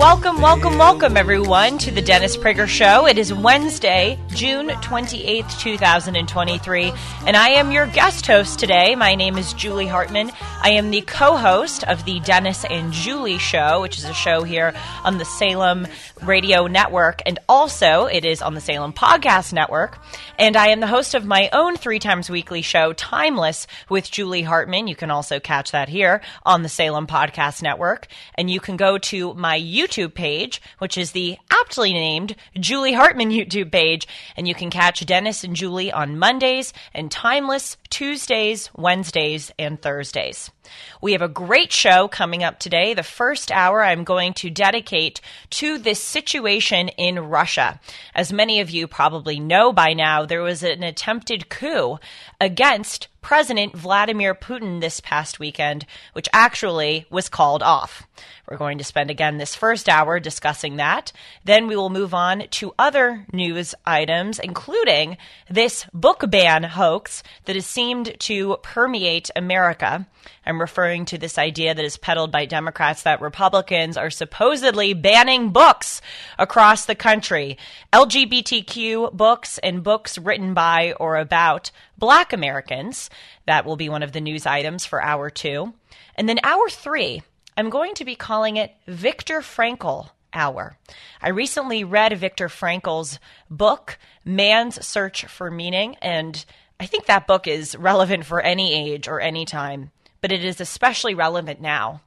Welcome, welcome, welcome, everyone, to the Dennis Prager Show. It is Wednesday, June 28th, 2023, and I am your guest host today. My name is Julie Hartman. I am the co host of the Dennis and Julie Show, which is a show here on the Salem Radio Network, and also it is on the Salem Podcast Network. And I am the host of my own three times weekly show, Timeless, with Julie Hartman. You can also catch that here on the Salem Podcast Network. And you can go to my YouTube page, which is the aptly named Julie Hartman YouTube page, and you can catch Dennis and Julie on Mondays and Timeless Tuesdays, Wednesdays, and Thursdays. We have a great show coming up today. The first hour I'm going to dedicate to this situation in Russia. As many of you probably know by now, there was an attempted coup against President Vladimir Putin this past weekend, which actually was called off. We're going to spend again this first hour discussing that. Then we will move on to other news items, including this book ban hoax that has seemed to permeate America. I'm referring to this idea that is peddled by Democrats that Republicans are supposedly banning books across the country, LGBTQ books and books written by or about Black Americans. That will be one of the news items for hour two. And then hour three, I'm going to be calling it Viktor Frankl hour. I recently read Viktor Frankl's book, Man's Search for Meaning, and I think that book is relevant for any age or any time, but it is especially relevant now.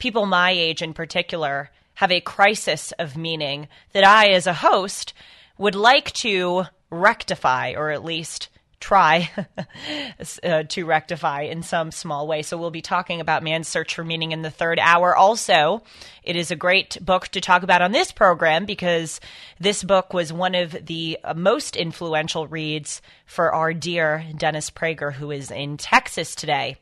People my age in particular have a crisis of meaning that I, as a host, would like to rectify or at least try uh, to rectify in some small way. So we'll be talking about man's search for meaning in the third hour. Also, it is a great book to talk about on this program because this book was one of the uh, most influential reads for our dear Dennis Prager, who is in Texas today.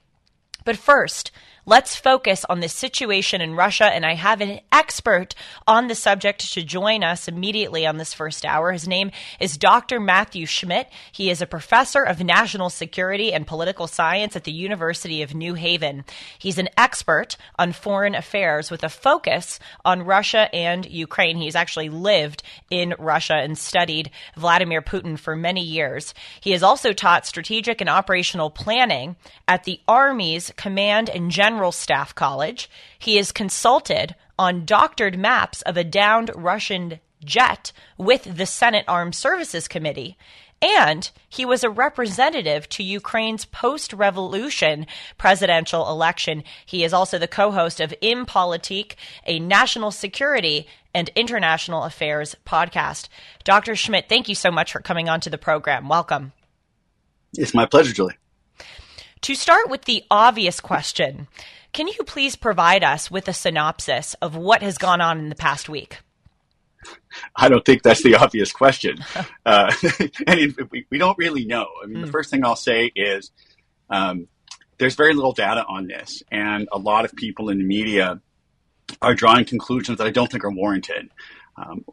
But first, Let's focus on the situation in Russia, and I have an expert on the subject to join us immediately on this first hour. His name is Dr. Matthew Schmidt. He is a professor of national security and political science at the University of New Haven. He's an expert on foreign affairs with a focus on Russia and Ukraine. He's actually lived in Russia and studied Vladimir Putin for many years. He has also taught strategic and operational planning at the Army's Command and General General Staff College. He is consulted on doctored maps of a downed Russian jet with the Senate Armed Services Committee. And he was a representative to Ukraine's post revolution presidential election. He is also the co host of Impolitique, a national security and international affairs podcast. Dr. Schmidt, thank you so much for coming on to the program. Welcome. It's my pleasure, Julie. To start with the obvious question, can you please provide us with a synopsis of what has gone on in the past week? I don't think that's the obvious question. uh, and we, we, don't really know. I mean, mm. the hmm. first thing I'll say is um, there's very little data on this, and a lot of people in the media are drawing conclusions that I don't think are warranted. Um,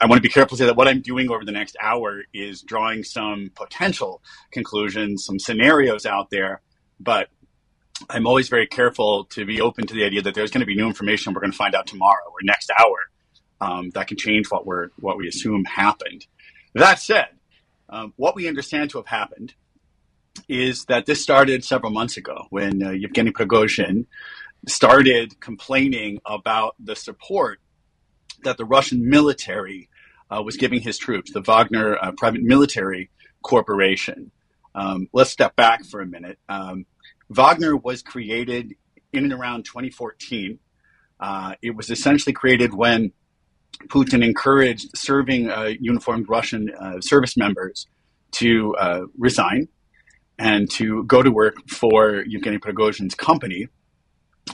I want to be careful to say that what I'm doing over the next hour is drawing some potential conclusions, some scenarios out there but I'm always very careful to be open to the idea that there's going to be new information we're going to find out tomorrow or next hour um, that can change what we're what we assume happened. That said, um, what we understand to have happened is that this started several months ago when uh, Yevgeny Prigozhin started complaining about the support that the Russian military uh, was giving his troops, the Wagner uh, private military corporation. Um, let's step back for a minute. Um, Wagner was created in and around 2014. Uh, it was essentially created when Putin encouraged serving uh, uniformed Russian uh, service members to uh, resign and to go to work for Yevgeny Prigozhin's company.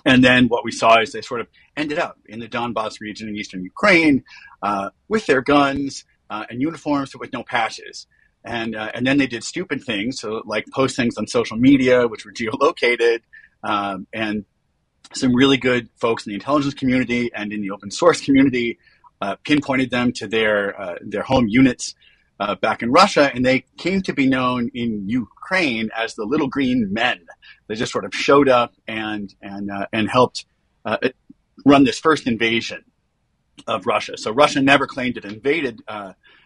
And then what we saw is they sort of ended up in the Donbass region in eastern Ukraine uh, with their guns uh, and uniforms but with no patches. And, uh, and then they did stupid things, so like post things on social media, which were geolocated, um, and some really good folks in the intelligence community and in the open source community uh, pinpointed them to their uh, their home units uh, back in Russia, and they came to be known in Ukraine as the Little Green Men. They just sort of showed up and and uh, and helped uh, run this first invasion of Russia. So Russia never claimed it invaded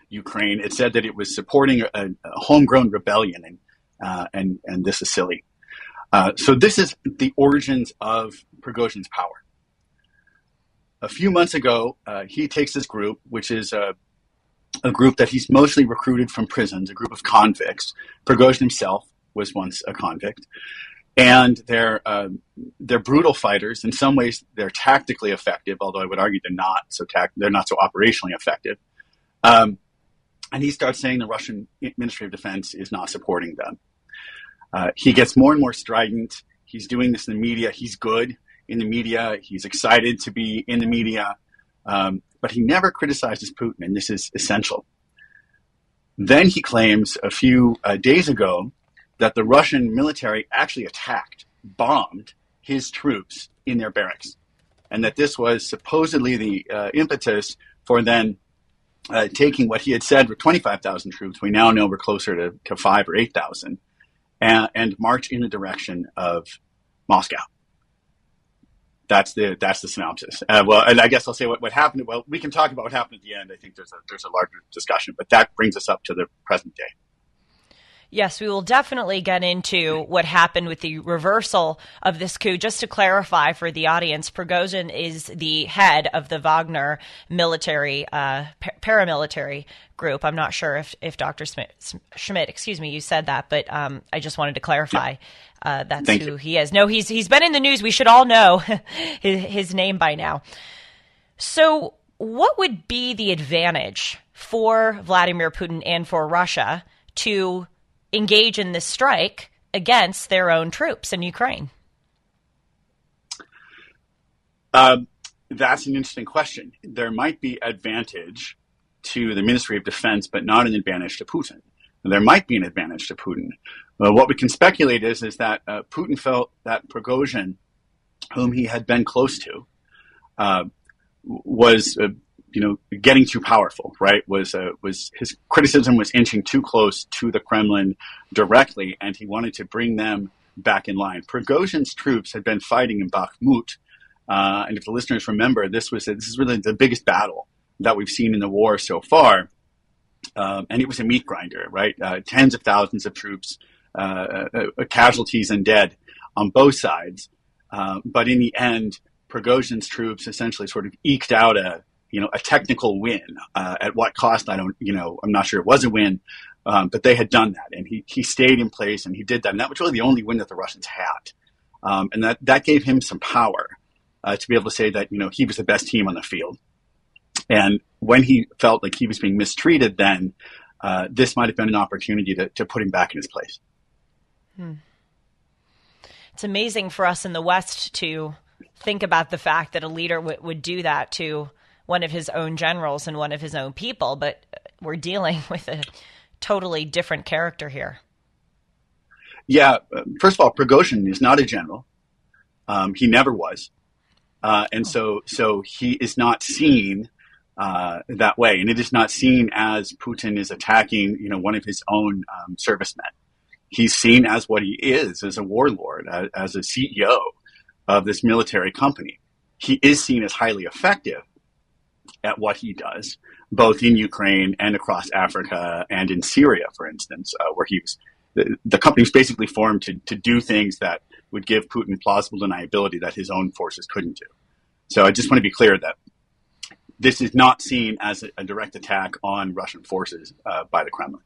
Ukraine. It said that it was supporting a, a homegrown rebellion, and and and this is silly. so this is the origins of Prigozhin's power a few months ago, uh, he takes this group, which is a, a, group that he's mostly recruited from prisons, a group of convicts. Prigozhin himself was once a convict. And they're, uh, they're brutal fighters. In some ways, they're tactically effective, although I would argue they're not so tact- they're not so operationally effective. Um, and he starts saying the Russian Ministry of Defense is not supporting them. Uh, he gets more and more strident. He's doing this in the media. He's good in the media. He's excited to be in the media, um, but he never criticizes Putin, and this is essential. Then he claims a few uh, days ago that the Russian military actually attacked, bombed his troops in their barracks, and that this was supposedly the uh, impetus for then uh, taking what he had said were 25,000 troops. We now know we're closer to, to five or 8,000, and, and march in the direction of Moscow that's the that's the synopsis. Uh, well, and I guess I'll say what, what happened. Well, we can talk about what happened at the end. I think there's a there's a larger discussion, but that brings us up to the present day. Yes, we will definitely get into what happened with the reversal of this coup. Just to clarify for the audience, Prigozhin is the head of the Wagner military, uh, paramilitary group. I'm not sure if, if Dr. Schmidt, Schmidt, excuse me, you said that, but um, I just wanted to clarify. Uh, that's Thank who you. he is. No, he's he's been in the news. We should all know his, his name by now. So, what would be the advantage for Vladimir Putin and for Russia to engage in this strike against their own troops in Ukraine? Um, that's an interesting question. There might be advantage to the Ministry of Defense, but not an advantage to Putin. There might be an advantage to Putin. Uh, what we can speculate is is that uh, Putin felt that Prigozhin, whom he had been close to, uh, was uh, you know, getting too powerful, right? Was uh, was his criticism was inching too close to the Kremlin directly, and he wanted to bring them back in line. Prigozhin's troops had been fighting in Bakhmut, uh, and if the listeners remember, this was this is really the biggest battle that we've seen in the war so far, um, and it was a meat grinder, right? Uh, tens of thousands of troops, uh, uh, uh, casualties and dead on both sides, but in the end. Prigozhin's troops essentially sort of eked out a, you know, a technical win. Uh, at what cost? I don't, you know, I'm not sure it was a win, um, but they had done that, and he he stayed in place and he did that, and that was really the only win that the Russians had, um, and that that gave him some power uh, to be able to say that you know he was the best team on the field, and when he felt like he was being mistreated, then uh, this might have been an opportunity to to put him back in his place. Hmm. It's amazing for us in the West to think about the fact that a leader w- would do that to one of his own generals and one of his own people, but we're dealing with a totally different character here. Yeah, first of all, Prigozhin is not a general. Um, he never was, uh, and so so he is not seen uh, that way, and it is not seen as Putin is attacking, you know, one of his own um, servicemen. He's seen as what he is, as a warlord, as, as a CEO of this military company. He is seen as highly effective, at what he does, both in Ukraine and across Africa and in Syria, for instance, uh, where he was. The, the company was basically formed to, to do things that would give Putin plausible deniability that his own forces couldn't do. So I just want to be clear that this is not seen as a, a direct attack on Russian forces uh, by the Kremlin.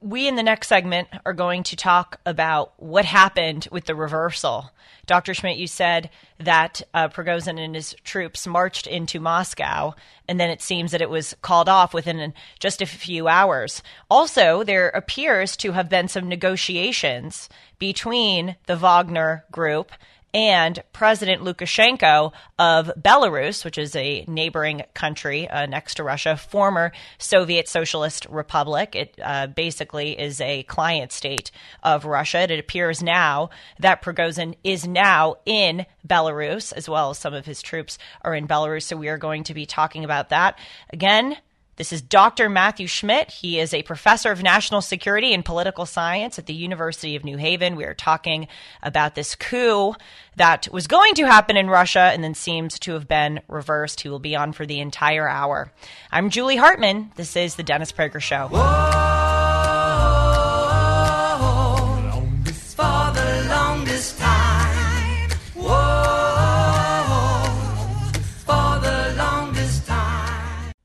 We in the next segment are going to talk about what happened with the reversal. Dr. Schmidt, you said that uh, Prigozhin and his troops marched into Moscow, and then it seems that it was called off within just a few hours. Also, there appears to have been some negotiations between the Wagner group and President Lukashenko of Belarus, which is a neighboring country uh, next to Russia, former Soviet Socialist Republic. It uh, basically is a client state of Russia. It appears now that Prigozhin is now in Belarus, as well as some of his troops are in Belarus. So we are going to be talking about that. Again, this is Dr. Matthew Schmidt. He is a professor of national security and political science at the University of New Haven. We are talking about this coup that was going to happen in Russia and then seems to have been reversed. He will be on for the entire hour. I'm Julie Hartman. This is The Dennis Prager Show. Whoa!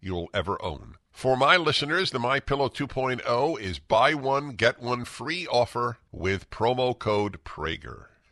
you'll ever own. For my listeners, the My Pillow 2.0 is buy one get one free offer with promo code Prager.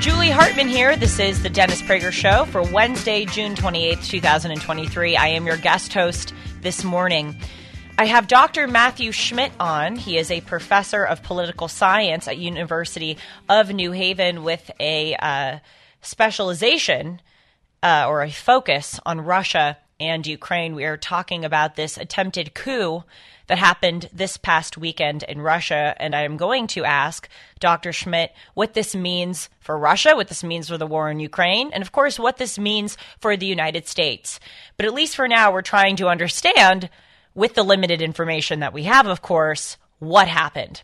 Julie Hartman here. This is the Dennis Prager Show for Wednesday, June 28th, 2023. I am your guest host this morning. I have Dr. Matthew Schmidt on. He is a professor of political science at University of New Haven with a uh, specialization uh, or a focus on Russia and Ukraine. We are talking about this attempted coup that happened this past weekend in Russia. And I am going to ask Dr. Schmidt what this means for Russia, what this means for the war in Ukraine, and of course, what this means for the United States. But at least for now, we're trying to understand, with the limited information that we have, of course, what happened.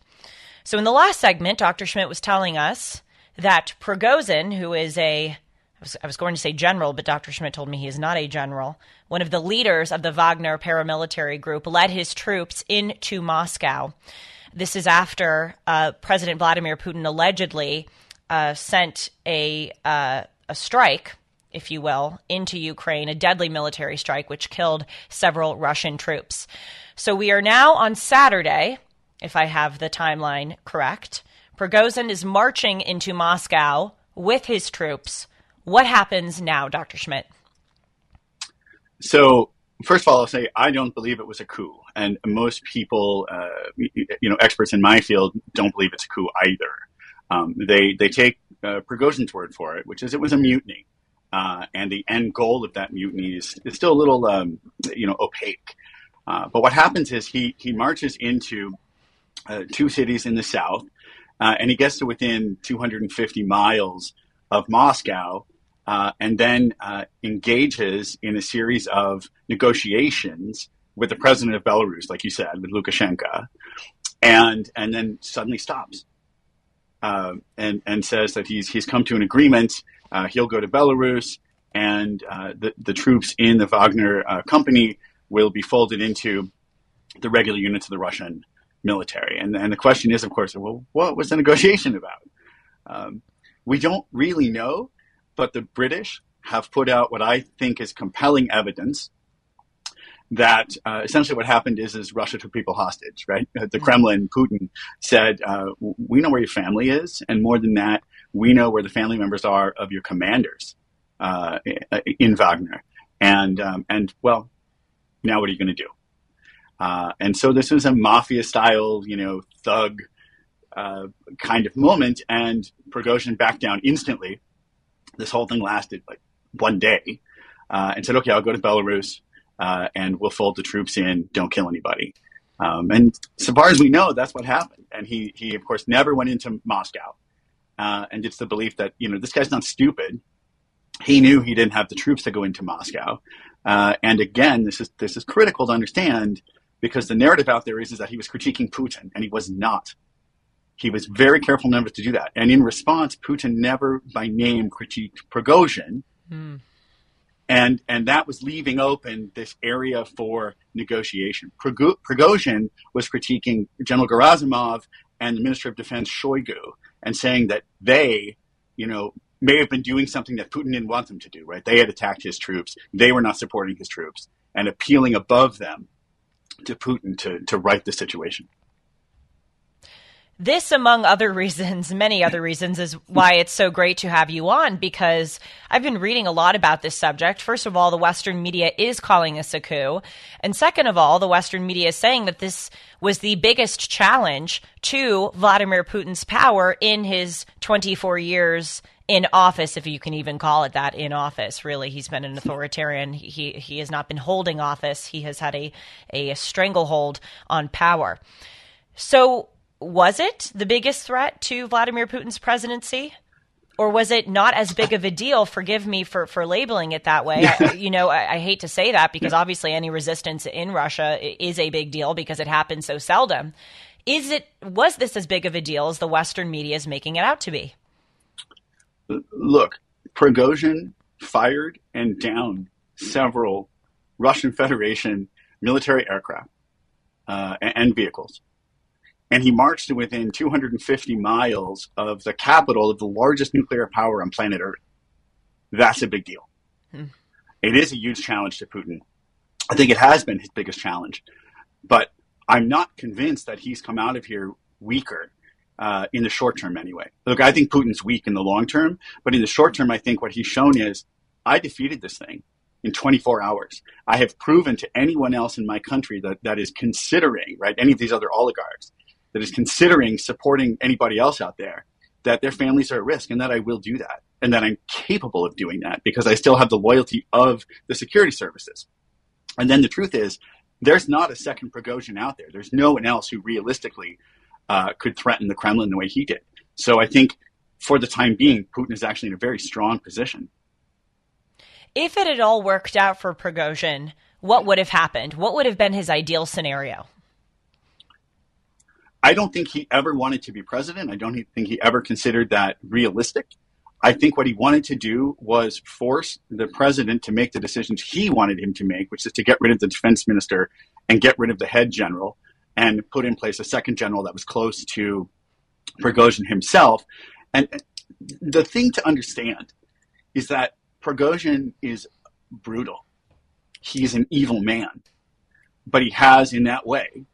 So in the last segment, Dr. Schmidt was telling us that Prigozhin, who is a I was, I was going to say general, but Dr. Schmidt told me he is not a general. One of the leaders of the Wagner paramilitary group led his troops into Moscow. This is after uh, President Vladimir Putin allegedly uh, sent a uh, a strike, if you will, into Ukraine, a deadly military strike which killed several Russian troops. So we are now on Saturday, if I have the timeline correct. Prigozhin is marching into Moscow with his troops what happens now, Dr. Schmidt? So, first of all, I'll say I don't believe it was a coup, and most people, uh, you know, experts in my field, don't believe it's a coup either. Um, they they take uh, Prigozhin's word for it, which is it was a mutiny, uh, and the end goal of that mutiny is, is still a little, um, you know, opaque. Uh, but what happens is he he marches into uh, two cities in the south, uh, and he gets to within 250 miles of Moscow, uh, and then uh, engages in a series of negotiations with the president of Belarus, like you said, with Lukashenko, and and then suddenly stops uh, and and says that he's he's come to an agreement. Uh, he'll go to Belarus, and uh, the the troops in the Wagner uh, company will be folded into the regular units of the Russian military. And and the question is, of course, well, what was the negotiation about? Um, we don't really know but the British have put out what I think is compelling evidence that uh, essentially what happened is is Russia took people hostage, right? The Kremlin, Putin said, uh, "We know where your family is, and more than that, we know where the family members are of your commanders uh, in Wagner." And um, and well, now what are you going to do? Uh, and so this was a mafia style, you know, thug uh, kind of moment, and Prigozhin backed down instantly. This whole thing lasted like one day, uh, and said, "Okay, I'll go to Belarus." uh, and we'll fold the troops in. Don't kill anybody. Um, and so far as we know, that's what happened. And he, he of course, never went into Moscow. Uh, and it's the belief that you know this guy's not stupid. He knew he didn't have the troops to go into Moscow. Uh, and again, this is this is critical to understand because the narrative out there is, is that he was critiquing Putin, and he was not. He was very careful never to do that. And in response, Putin never by name critiqued Prigozhin. Mm and and that was leaving open this area for negotiation. Prigozhin was critiquing General Gerasimov and the Minister of Defense Shoigu and saying that they, you know, may have been doing something that Putin didn't want them to do. Right? They had attacked his troops. They were not supporting his troops and appealing above them to Putin to to right the situation. This, among other reasons, many other reasons, is why it's so great to have you on because I've been reading a lot about this subject. First of all, the Western media is calling this a coup. And second of all, the Western media is saying that this was the biggest challenge to Vladimir Putin's power in his 24 years in office, if you can even call it that, in office. Really, he's been an authoritarian. He he has not been holding office. He has had a a stranglehold on power. So was it the biggest threat to Vladimir Putin's presidency? Or was it not as big of a deal? Forgive me for, for labeling it that way. I, you know, I, I, hate to say that because obviously any resistance in Russia is a big deal because it happens so seldom. Is it was this as big of a deal as the Western media is making it out to be? Look, Prigozhin fired and downed several Russian Federation military aircraft uh, and vehicles and he marched to within 250 miles of the capital of the largest nuclear power on planet Earth. That's a big deal. Hmm. It is a huge challenge to Putin. I think it has been his biggest challenge, but I'm not convinced that he's come out of here weaker uh, in the short term, anyway. Look, I think Putin's weak in the long term, but in the short term, I think what he's shown is I defeated this thing in 24 hours. I have proven to anyone else in my country that that is considering, right, any of these other oligarchs, that is considering supporting anybody else out there, that their families are at risk and that I will do that and that I'm capable of doing that because I still have the loyalty of the security services. And then the truth is, there's not a second Prigozhin out there. There's no one else who realistically uh, could threaten the Kremlin the way he did. So I think for the time being, Putin is actually in a very strong position. If it had all worked out for Prigozhin, what would have happened? What would have been his ideal scenario? I don't think he ever wanted to be president. I don't think he ever considered that realistic. I think what he wanted to do was force the president to make the decisions he wanted him to make, which is to get rid of the defense minister and get rid of the head general and put in place a second general that was close to Prigozhin himself. And the thing to understand is that Prigozhin is brutal. He's an evil man, but he has, in that way,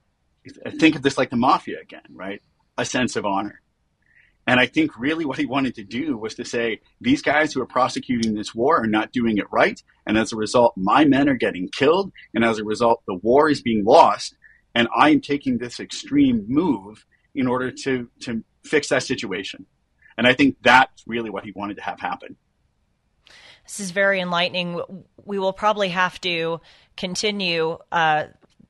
think of this like the mafia again, right? A sense of honor. And I think really what he wanted to do was to say, these guys who are prosecuting this war are not doing it right. And as a result, my men are getting killed. And as a result, the war is being lost. And I am taking this extreme move in order to, to fix that situation. And I think that's really what he wanted to have happen. This is very enlightening. We will probably have to continue uh,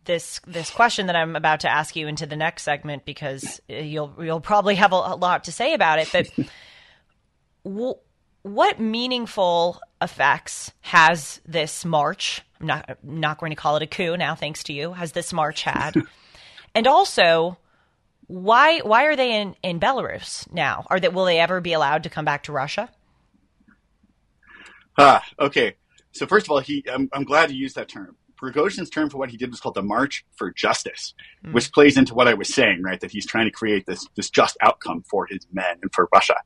this this question that I'm about to ask you into the next segment because you'll you'll probably have a, a lot to say about it. But w- what meaningful effects has this march? I'm not I'm not going to call it a coup now, thanks to you. Has this march had? and also, why why are they in in Belarus now? Are that will they ever be allowed to come back to Russia? Ah, okay. So first of all, he I'm, I'm glad you used that term Prigozhin's term for what he did was called the March for Justice, mm. which plays into what I was saying, right? That he's trying to create this this just outcome for his men and for Russia.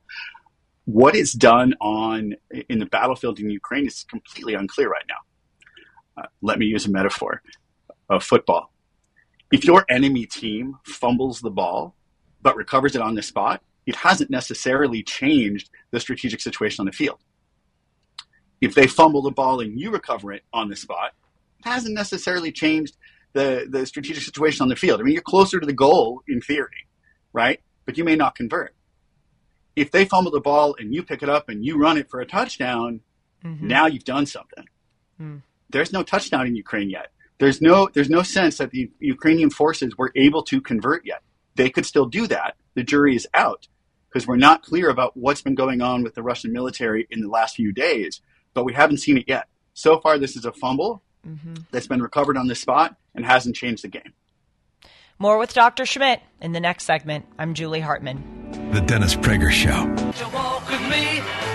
What is done on in the battlefield in Ukraine is completely unclear right now. Uh, let me use a metaphor. of football. If your enemy team fumbles the ball but recovers it on the spot, it hasn't necessarily changed the strategic situation on the field. If they fumble the ball and you recover it on the spot, hasn't necessarily changed the, the strategic situation on the field. I mean, you're closer to the goal in theory, right? But you may not convert. If they fumble the ball and you pick it up and you run it for a touchdown, mm-hmm. now you've done something. Mm. There's no touchdown in Ukraine yet. There's no there's no sense that the Ukrainian forces were able to convert yet. They could still do that. The jury is out because we're not clear about what's been going on with the Russian military in the last few days, but we haven't seen it yet. So far, this is a fumble mm-hmm. that's been recovered on the spot and hasn't changed the game. More with Dr. Schmidt in the next segment. I'm Julie Hartman. The Dennis Prager Show.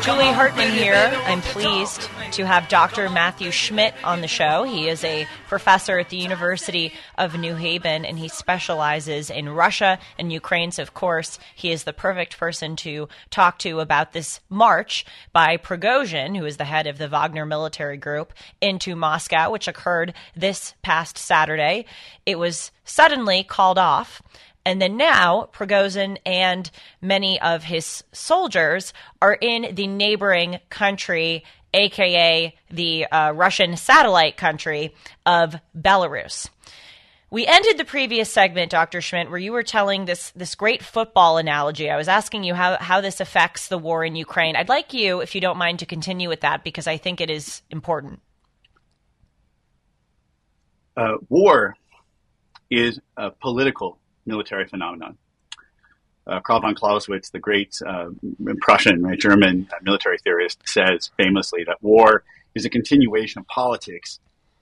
Julie Hartman here. I'm pleased to have Dr. Matthew Schmidt on the show. He is a professor at the University of New Haven and he specializes in Russia and Ukraine. So, of course, he is the perfect person to talk to about this march by Prigozhin, who is the head of the Wagner military group, into Moscow, which occurred this past Saturday. It was suddenly called off. And then now, Prigozhin and many of his soldiers are in the neighboring country, aka the uh, Russian satellite country of Belarus. We ended the previous segment, Dr. Schmidt, where you were telling this this great football analogy. I was asking you how, how this affects the war in Ukraine. I'd like you, if you don't mind, to continue with that because I think it is important. Uh, war is a political military phenomenon. Uh, Karl von Clausewitz, the great uh, Prussian, right, German military theorist, says famously that war is a continuation of politics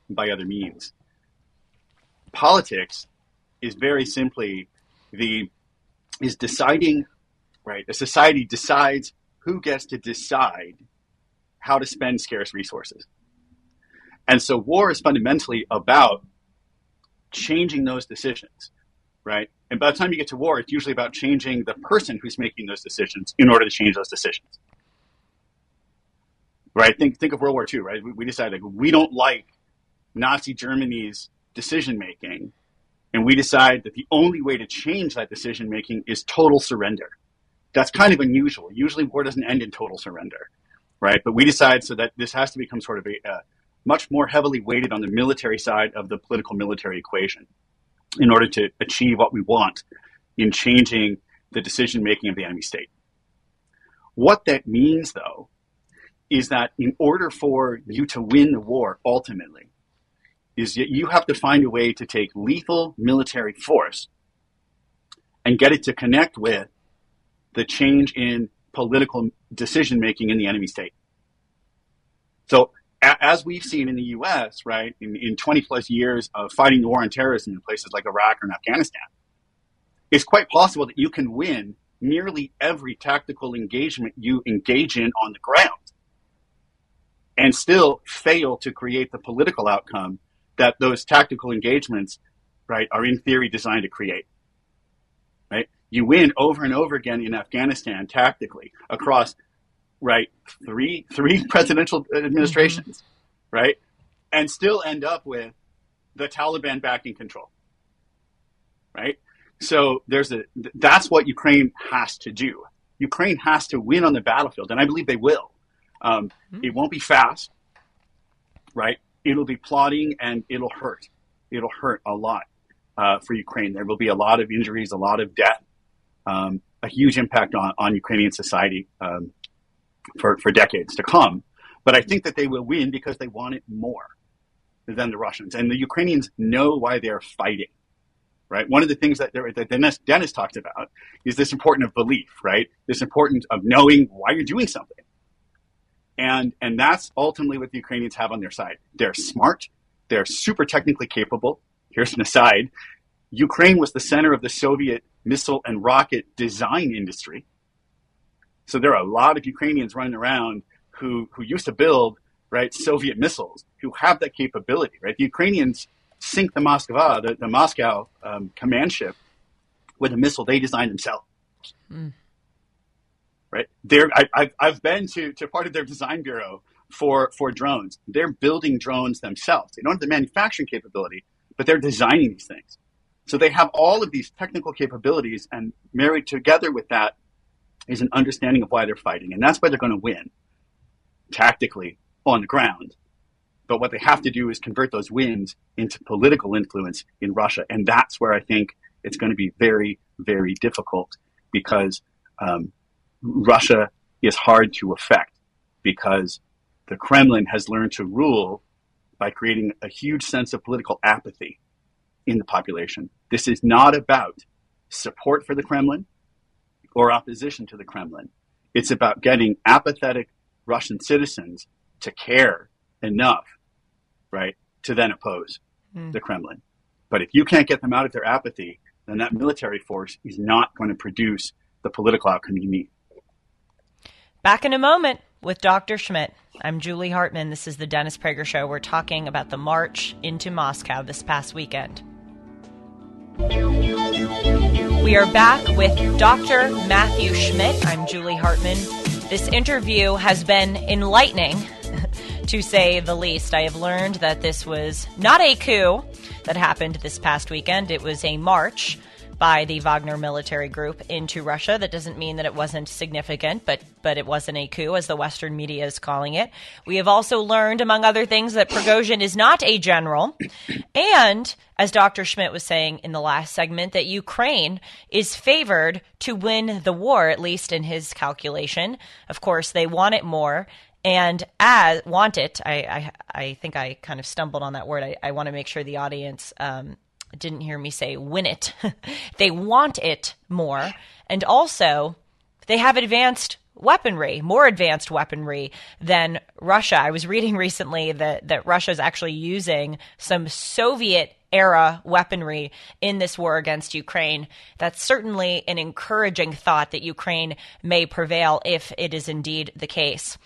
by other means. Politics is very simply the is deciding, right? A society decides who gets to decide how to spend scarce resources. And so war is fundamentally about changing those decisions right? And by the time you get to war, it's usually about changing the person who's making those decisions in order to change those decisions. Right? Think think of World War II, right? We, we decided like, we don't like Nazi Germany's decision making, and we decide that the only way to change that decision making is total surrender. That's kind of unusual. Usually, war doesn't end in total surrender, right? But we decide so that this has to become sort of a uh, much more heavily weighted on the military side of the political military equation in order to achieve what we want in changing the decision making of the enemy state. What that means, though, is that in order for you to win the war ultimately, is that you have to find a way to take lethal military force and get it to connect with the change in political decision making in the enemy state. So as we've seen in the U.S., right, in, in 20 plus years of fighting the war on terrorism in places like Iraq or Afghanistan, it's quite possible that you can win nearly every tactical engagement you engage in on the ground and still fail to create the political outcome that those tactical engagements, right, are in theory designed to create. Right? You win over and over again in Afghanistan tactically across right? Three three presidential administrations, mm-hmm. right? And still end up with the Taliban back in control, right? So there's a that's what Ukraine has to do. Ukraine has to win on the battlefield, and I believe they will. Um, mm-hmm. It won't be fast, right? It'll be plodding and it'll hurt. It'll hurt a lot uh, for Ukraine. There will be a lot of injuries, a lot of death, um, a huge impact on, on Ukrainian society. Um, for, for decades to come. But I think that they will win because they want it more than the Russians. And the Ukrainians know why they're fighting, right? One of the things that, that Dennis, Dennis talked about is this importance of belief, right? This importance of knowing why you're doing something. And, and that's ultimately what the Ukrainians have on their side. They're smart. They're super technically capable. Here's an aside. Ukraine was the center of the Soviet missile and rocket design industry. So there are a lot of Ukrainians running around who, who used to build right Soviet missiles who have that capability. Right, the Ukrainians sink the Moskva, the, the Moscow um, command ship, with a missile they designed themselves. Mm. Right, there I, I've I've been to to part of their design bureau for for drones. They're building drones themselves. They don't have the manufacturing capability, but they're designing these things. So they have all of these technical capabilities, and married together with that is an understanding of why they're fighting, and that's why they're going to win tactically on the ground. But what they have to do is convert those wins into political influence in Russia, and that's where I think it's going to be very, very difficult because um, Russia is hard to affect because the Kremlin has learned to rule by creating a huge sense of political apathy in the population. This is not about support for the Kremlin or opposition to the Kremlin. It's about getting apathetic Russian citizens to care enough, right, to then oppose mm. the Kremlin. But if you can't get them out of their apathy, then that military force is not going to produce the political outcome you need. Back in a moment with Dr. Schmidt. I'm Julie Hartman. This is the Dennis Prager Show. We're talking about the march into Moscow this past weekend. We are back with Dr. Matthew Schmidt. I'm Julie Hartman. This interview has been enlightening, to say the least. I have learned that this was not a coup that happened this past weekend, it was a march by the Wagner military group into Russia. That doesn't mean that it wasn't significant, but but it wasn't a coup, as the Western media is calling it. We have also learned, among other things, that Prigozhin is not a general, and as Dr. Schmidt was saying in the last segment, that Ukraine is favored to win the war, at least in his calculation. Of course, they want it more. And as want it, I, I, I think I kind of stumbled on that word. I, I want to make sure the audience um, didn't hear me say win it. they want it more. And also, they have advanced weaponry, more advanced weaponry than Russia. I was reading recently that, that Russia is actually using some Soviet era weaponry in this war against Ukraine. That's certainly an encouraging thought that Ukraine may prevail if it is indeed the case.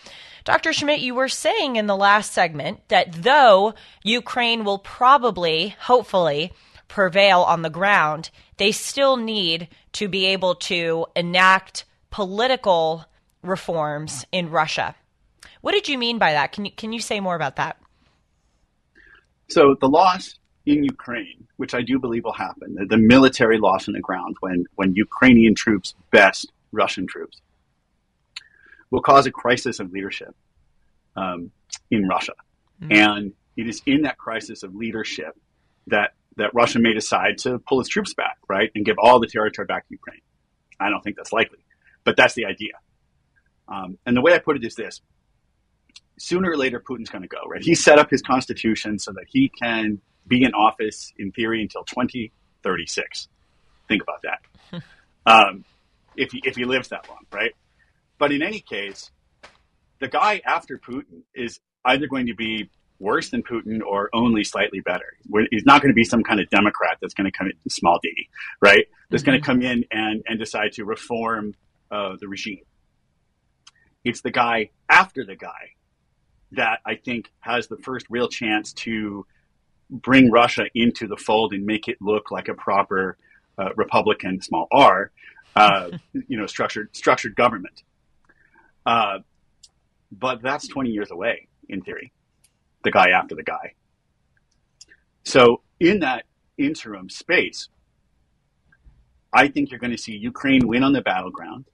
Dr. Schmidt, you were saying in the last segment that though Ukraine will probably, hopefully, prevail on the ground, they still need to be able to enact political reforms in Russia. What did you mean by that? Can you can you say more about that? So the loss in Ukraine, which I do believe will happen, the, the military loss on the ground when when Ukrainian troops best Russian troops, will cause a crisis of leadership um, in Russia, mm-hmm. and it is in that crisis of leadership that that Russia may decide to pull its troops back, right, and give all the territory back to Ukraine. I don't think that's likely, but that's the idea. Um, and the way I put it is this: sooner or later, Putin's going to go. Right? He set up his constitution so that he can be in office in theory until 2036. Think about that. um, if he if he lives that long, right? But in any case, the guy after Putin is either going to be worse than Putin or only slightly better. He's not going to be some kind of Democrat that's going to come in, small d, right? That's mm-hmm. going to come in and, and decide to reform uh, the regime. It's the guy after the guy that I think has the first real chance to bring Russia into the fold and make it look like a proper uh, Republican, small r, uh, you know, structured structured government. Uh, but that's 20 years away in theory the guy after the guy. So in that interim space, I think you're going to see Ukraine win on the battleground.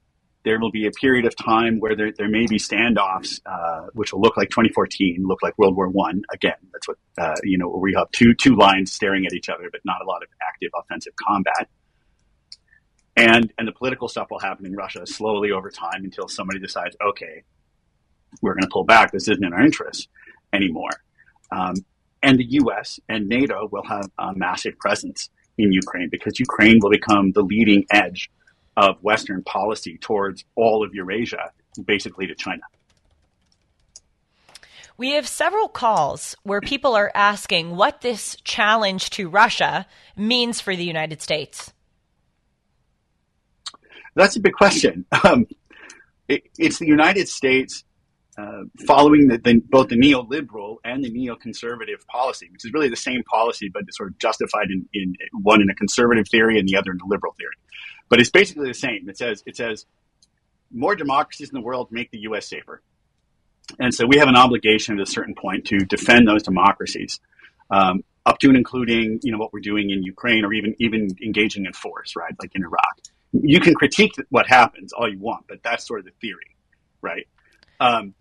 There will be a period of time where there, there may be standoffs, uh, which will look like 2014, look like World War One. Again, that's what uh, you know. We have two two lines staring at each other, but not a lot of active offensive combat. And and the political stuff will happen in Russia slowly over time until somebody decides, okay, we're going to pull back. This isn't in our interest anymore. Um, and the U.S. and NATO will have a massive presence in Ukraine because Ukraine will become the leading edge of Western policy towards all of Eurasia, basically to China. We have several calls where people are asking what this challenge to Russia means for the United States. That's a big question. Um, it, it's the United States uh, following the, the, both the neoliberal and the neoconservative policy, which is really the same policy, but sort of justified in, in one in a conservative theory and the other in a liberal theory. But it's basically the same. It says it says more democracies in the world make the U.S. safer, and so we have an obligation at a certain point to defend those democracies. Um, up to and including you know what we're doing in Ukraine or even even engaging in force, right? Like in Iraq. You can critique what happens all you want, but that's sort of the theory, right? Um,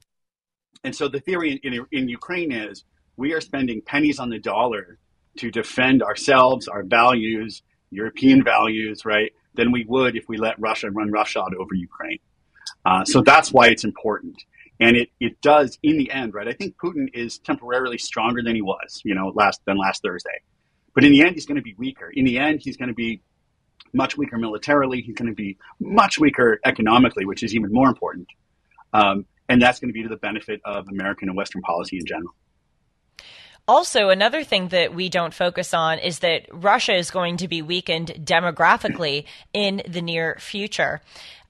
and so the theory in, in, in Ukraine is we are spending pennies on the dollar to defend ourselves, our values, European values, right? Than we would if we let Russia run roughshod over Ukraine. Uh, so that's why it's important. And it, it does in the end, right? I think Putin is temporarily stronger than he was, you know, last than last Thursday. But in the end, he's going to be weaker. In the end, he's going to be much weaker militarily. He's going to be much weaker economically, which is even more important. Um, and that's going to be to the benefit of American and Western policy in general. Also, another thing that we don't focus on is that Russia is going to be weakened demographically in the near future.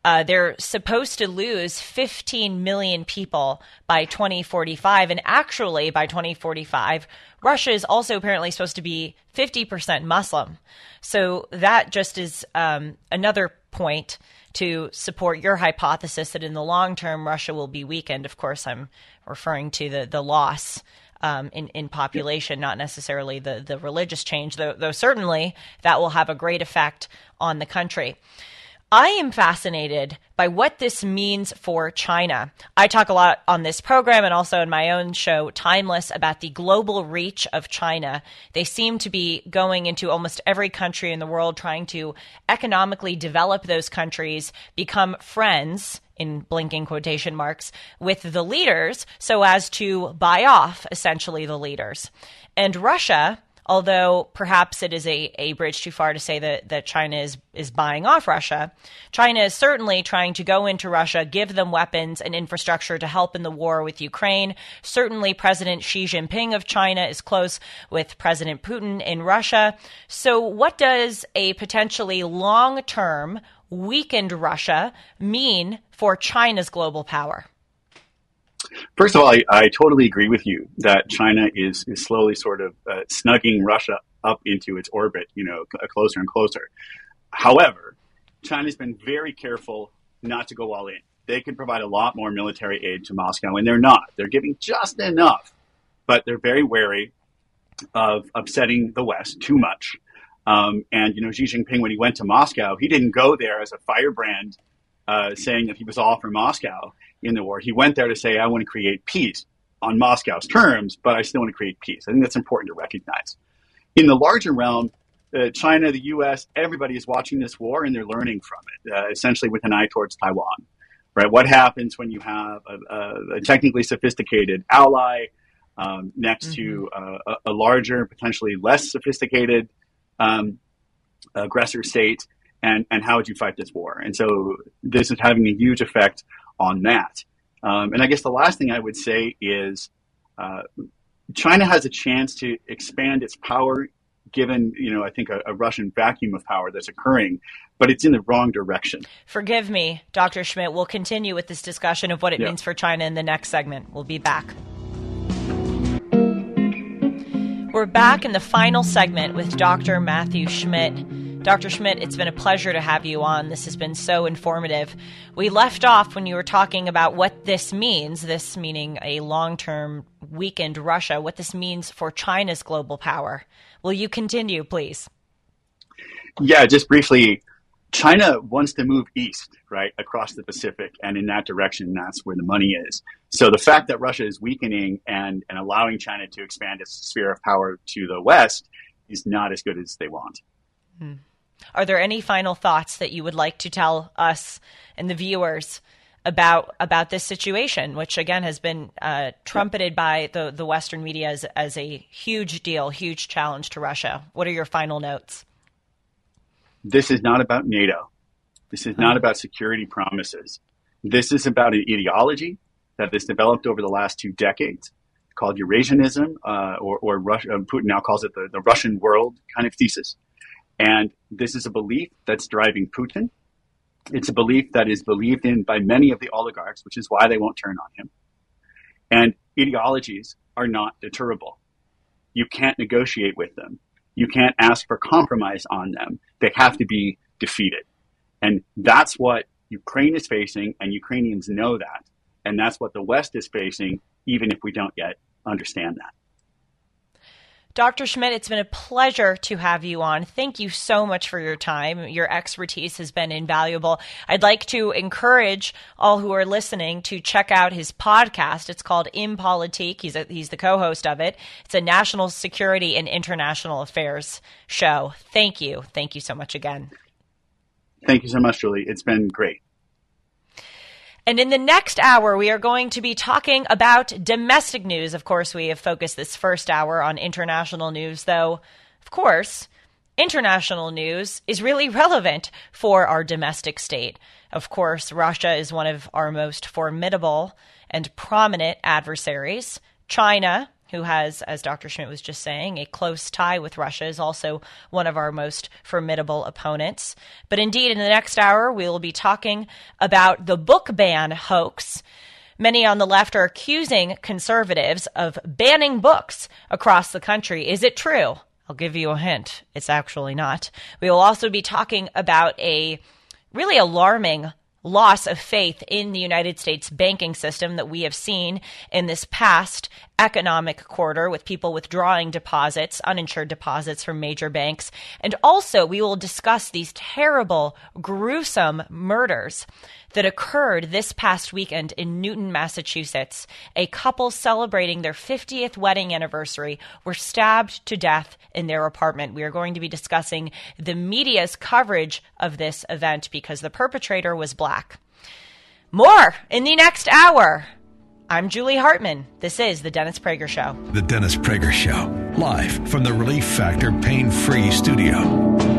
Uh, they're supposed to lose 15 million people by 2045. And actually, by 2045, Russia is also apparently supposed to be 50% Muslim. So that just is um, another point to support your hypothesis that in the long term, Russia will be weakened. Of course, I'm referring to the, the loss. Um, in, in population, not necessarily the, the religious change, though, though certainly that will have a great effect on the country. I am fascinated by what this means for China. I talk a lot on this program and also in my own show, Timeless, about the global reach of China. They seem to be going into almost every country in the world, trying to economically develop those countries, become friends in blinking quotation marks with the leaders so as to buy off essentially the leaders. And Russia although perhaps it is a, a bridge too far to say that, that China is, is buying off Russia, China is certainly trying to go into Russia, give them weapons and infrastructure to help in the war with Ukraine. Certainly, President Xi Jinping of China is close with President Putin in Russia. So, what does a potentially long term weakened Russia mean for China's global power? First of all, I, I, totally agree with you that China is, is slowly sort of uh, snugging Russia up into its orbit, you know, closer and closer. However, China's been very careful not to go all in. They could provide a lot more military aid to Moscow, and they're not. They're giving just enough, but they're very wary of upsetting the West too much. Um, and you know, Xi Jinping, when he went to Moscow, he didn't go there as a firebrand, uh, saying that he was all for Moscow in the war. He went there to say, I want to create peace on Moscow's terms, but I still want to create peace. I think that's important to recognize. In the larger realm, uh, China, the U.S., everybody is watching this war and they're learning from it, uh, essentially with an eye towards Taiwan. Right? What happens when you have a, a, a technically sophisticated ally um, next mm-hmm. to uh, a, a, larger, potentially less sophisticated um, aggressor state? And, and how would you fight this war? And so this is having a huge effect on that. Um, and I guess the last thing I would say is uh, China has a chance to expand its power given, you know, I think a, a, Russian vacuum of power that's occurring, but it's in the wrong direction. Forgive me, Dr. Schmidt. We'll continue with this discussion of what it yeah. means for China in the next segment. We'll be back. We're back in the final segment with Dr. Matthew Schmidt. Dr. Schmidt, it's been a pleasure to have you on. This has been so informative. We left off when you were talking about what this means, this meaning a long term weakened Russia, what this means for China's global power. Will you continue, please? Yeah, just briefly. China wants to move east, right, across the Pacific, and in that direction, that's where the money is. So the fact that Russia is weakening and, and allowing China to expand its sphere of power to the west is not as good as they want. Hmm. Are there any final thoughts that you would like to tell us and the viewers about about this situation, which again has been uh, trumpeted by the the Western media as, as a huge deal, huge challenge to Russia? What are your final notes? This is not about NATO. This is not about security promises. This is about an ideology that has developed over the last two decades called Eurasianism, uh, or, or Russia, Putin now calls it the, the Russian world kind of thesis. And this is a belief that's driving Putin. It's a belief that is believed in by many of the oligarchs, which is why they won't turn on him. And ideologies are not deterrable. You can't negotiate with them. You can't ask for compromise on them. They have to be defeated. And that's what Ukraine is facing, and Ukrainians know that. And that's what the West is facing, even if we don't yet understand that. Dr. Schmidt, it's been a pleasure to have you on. Thank you so much for your time. Your expertise has been invaluable. I'd like to encourage all who are listening to check out his podcast. It's called Impolitique. He's, a, he's the co host of it. It's a national security and international affairs show. Thank you. Thank you so much again. Thank you so much, Julie. It's been great. And in the next hour, we are going to be talking about domestic news. Of course, we have focused this first hour on international news, though, of course, international news is really relevant for our domestic state. Of course, Russia is one of our most formidable and prominent adversaries. China, who has, as Dr. Schmidt was just saying, a close tie with Russia, is also one of our most formidable opponents. But indeed, in the next hour, we will be talking about the book ban hoax. Many on the left are accusing conservatives of banning books across the country. Is it true? I'll give you a hint. It's actually not. We will also be talking about a really alarming loss of faith in the United States banking system that we have seen in this past economic quarter with people withdrawing deposits, uninsured deposits from major banks. And also, we will discuss these terrible, gruesome murders that occurred this past weekend in Newton, Massachusetts. A couple celebrating their 50th wedding anniversary were stabbed to death in their apartment. We are going to be discussing the media's coverage of this event because the perpetrator was black. More in the next hour. I'm Julie Hartman. This is The Dennis Prager Show. The Dennis Prager Show, live from the Relief Factor Pain Free Studio.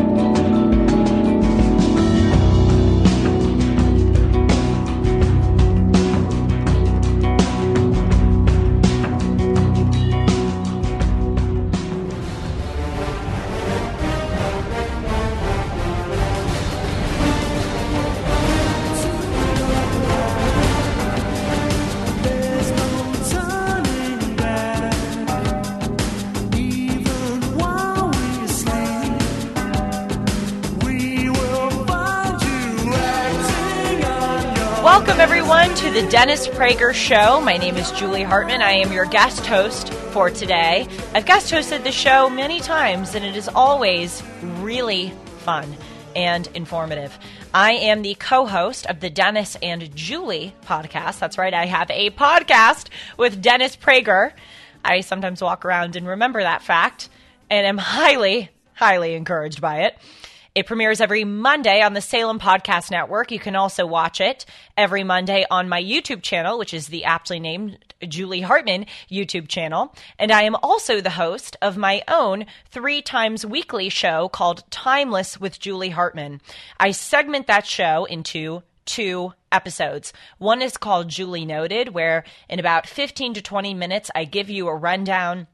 Prager Show. My name is Julie Hartman. I am your guest host for today. I've guest hosted the show many times, and it is always really fun and informative. I am the co host of the Dennis and Julie podcast. That's right, I have a podcast with Dennis Prager. I sometimes walk around and remember that fact, and am highly, highly encouraged by it. It premieres every Monday on the Salem Podcast Network. You can also watch it every Monday on my YouTube channel, which is the aptly named Julie Hartman YouTube channel. And I am also the host of my own three times weekly show called Timeless with Julie Hartman. I segment that show into two episodes. One is called Julie Noted, where in about 15 to 20 minutes, I give you a rundown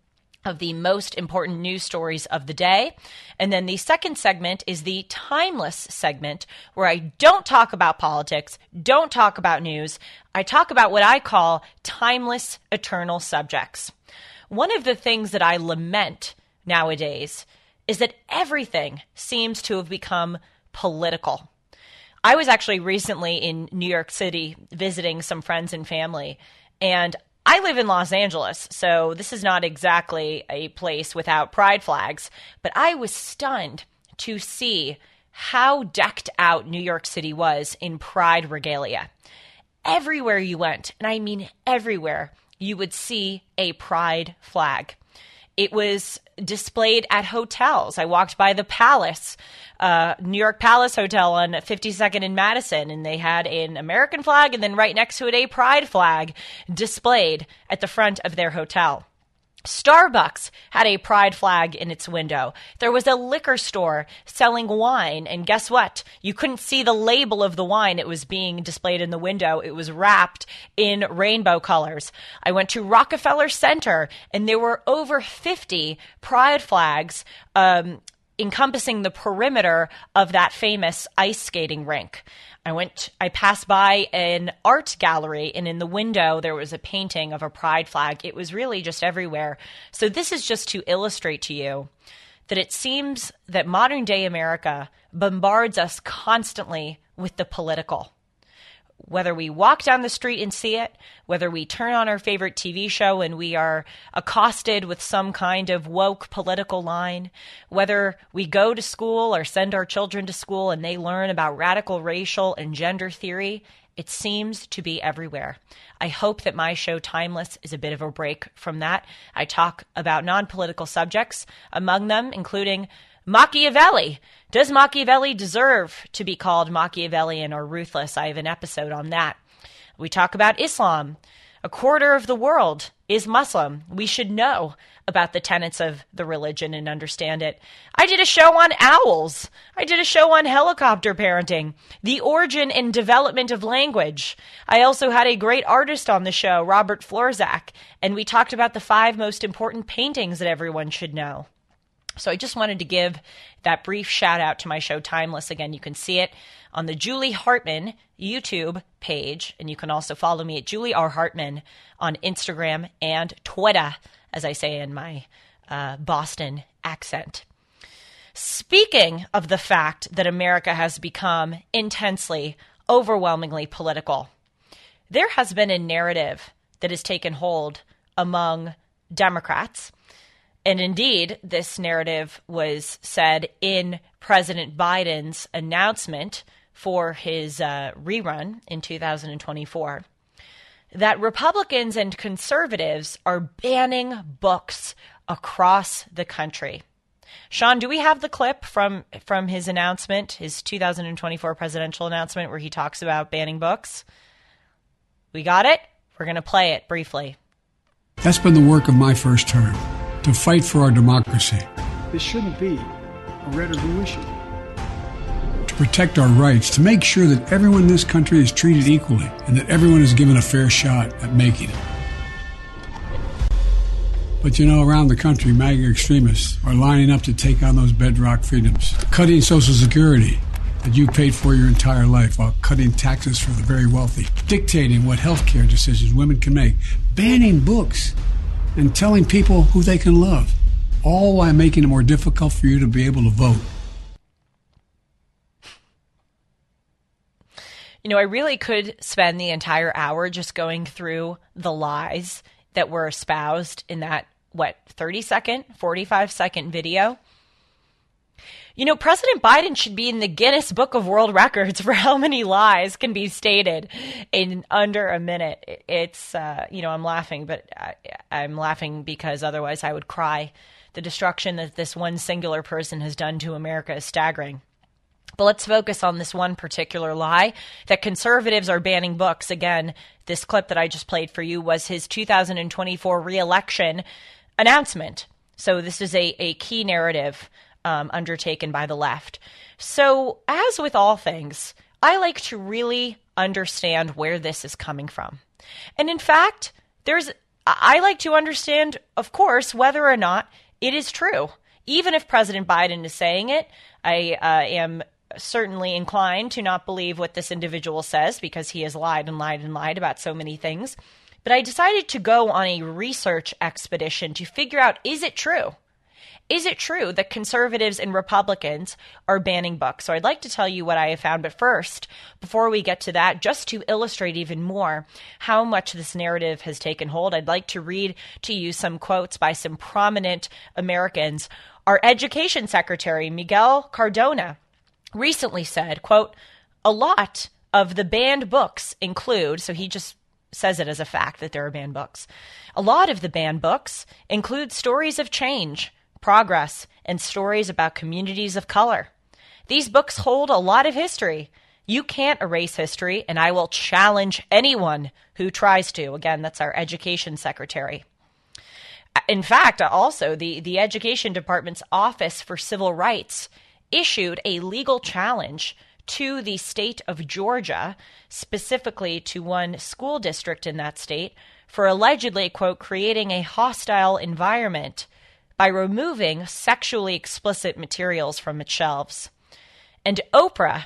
of the most important news stories of the day. And then the second segment is the timeless segment where I don't talk about politics, don't talk about news. I talk about what I call timeless eternal subjects. One of the things that I lament nowadays is that everything seems to have become political. I was actually recently in New York City visiting some friends and family, and I live in Los Angeles, so this is not exactly a place without pride flags, but I was stunned to see how decked out New York City was in pride regalia. Everywhere you went, and I mean everywhere, you would see a pride flag. It was displayed at hotels. I walked by the Palace, uh, New York Palace Hotel on 52nd and Madison, and they had an American flag and then right next to it a pride flag displayed at the front of their hotel. Starbucks had a pride flag in its window. There was a liquor store selling wine, and guess what? You couldn't see the label of the wine. It was being displayed in the window. It was wrapped in rainbow colors. I went to Rockefeller Center, and there were over 50 pride flags um, encompassing the perimeter of that famous ice skating rink. I went, I passed by an art gallery, and in the window there was a painting of a pride flag. It was really just everywhere. So, this is just to illustrate to you that it seems that modern day America bombards us constantly with the political. Whether we walk down the street and see it, whether we turn on our favorite TV show and we are accosted with some kind of woke political line, whether we go to school or send our children to school and they learn about radical racial and gender theory, it seems to be everywhere. I hope that my show Timeless is a bit of a break from that. I talk about non political subjects, among them including Machiavelli. Does Machiavelli deserve to be called Machiavellian or ruthless? I have an episode on that. We talk about Islam. A quarter of the world is Muslim. We should know about the tenets of the religion and understand it. I did a show on owls. I did a show on helicopter parenting, the origin and development of language. I also had a great artist on the show, Robert Florczak, and we talked about the five most important paintings that everyone should know. So I just wanted to give that brief shout out to my show Timeless. Again, you can see it on the Julie Hartman YouTube page, and you can also follow me at Julie R. Hartman on Instagram and Twitter, as I say in my uh, Boston accent. Speaking of the fact that America has become intensely, overwhelmingly political, there has been a narrative that has taken hold among Democrats and indeed, this narrative was said in President Biden's announcement for his uh, rerun in 2024 that Republicans and conservatives are banning books across the country. Sean, do we have the clip from from his announcement, his 2024 presidential announcement where he talks about banning books? We got it. We're going to play it briefly. That's been the work of my first term to fight for our democracy. This shouldn't be a red or blue issue. To protect our rights, to make sure that everyone in this country is treated equally and that everyone is given a fair shot at making it. But you know, around the country, MAGA extremists are lining up to take on those bedrock freedoms, cutting Social Security that you paid for your entire life while cutting taxes for the very wealthy, dictating what health care decisions women can make, banning books and telling people who they can love, all while making it more difficult for you to be able to vote. You know, I really could spend the entire hour just going through the lies that were espoused in that, what, 30 second, 45 second video. You know, President Biden should be in the Guinness Book of World Records for how many lies can be stated in under a minute. It's, uh, you know, I'm laughing, but I, I'm laughing because otherwise I would cry. The destruction that this one singular person has done to America is staggering. But let's focus on this one particular lie that conservatives are banning books. Again, this clip that I just played for you was his 2024 reelection announcement. So this is a, a key narrative um, undertaken by the left. So, as with all things, I like to really understand where this is coming from. And in fact, there's I like to understand, of course, whether or not it is true. Even if President Biden is saying it, I uh, am certainly inclined to not believe what this individual says because he has lied and lied and lied about so many things. But I decided to go on a research expedition to figure out is it true? Is it true that conservatives and Republicans are banning books? So I'd like to tell you what I have found. But first, before we get to that, just to illustrate even more how much this narrative has taken hold, I'd like to read to you some quotes by some prominent Americans. Our education secretary, Miguel Cardona, recently said, quote, a lot of the banned books include, so he just says it as a fact that there are banned books. A lot of the banned books include stories of change, progress, and stories about communities of color. These books hold a lot of history. You can't erase history, and I will challenge anyone who tries to. Again, that's our education secretary. In fact, also, the, the Education Department's Office for Civil Rights issued a legal challenge to the state of Georgia, specifically to one school district in that state, for allegedly, quote, creating a hostile environment by removing sexually explicit materials from its shelves. And Oprah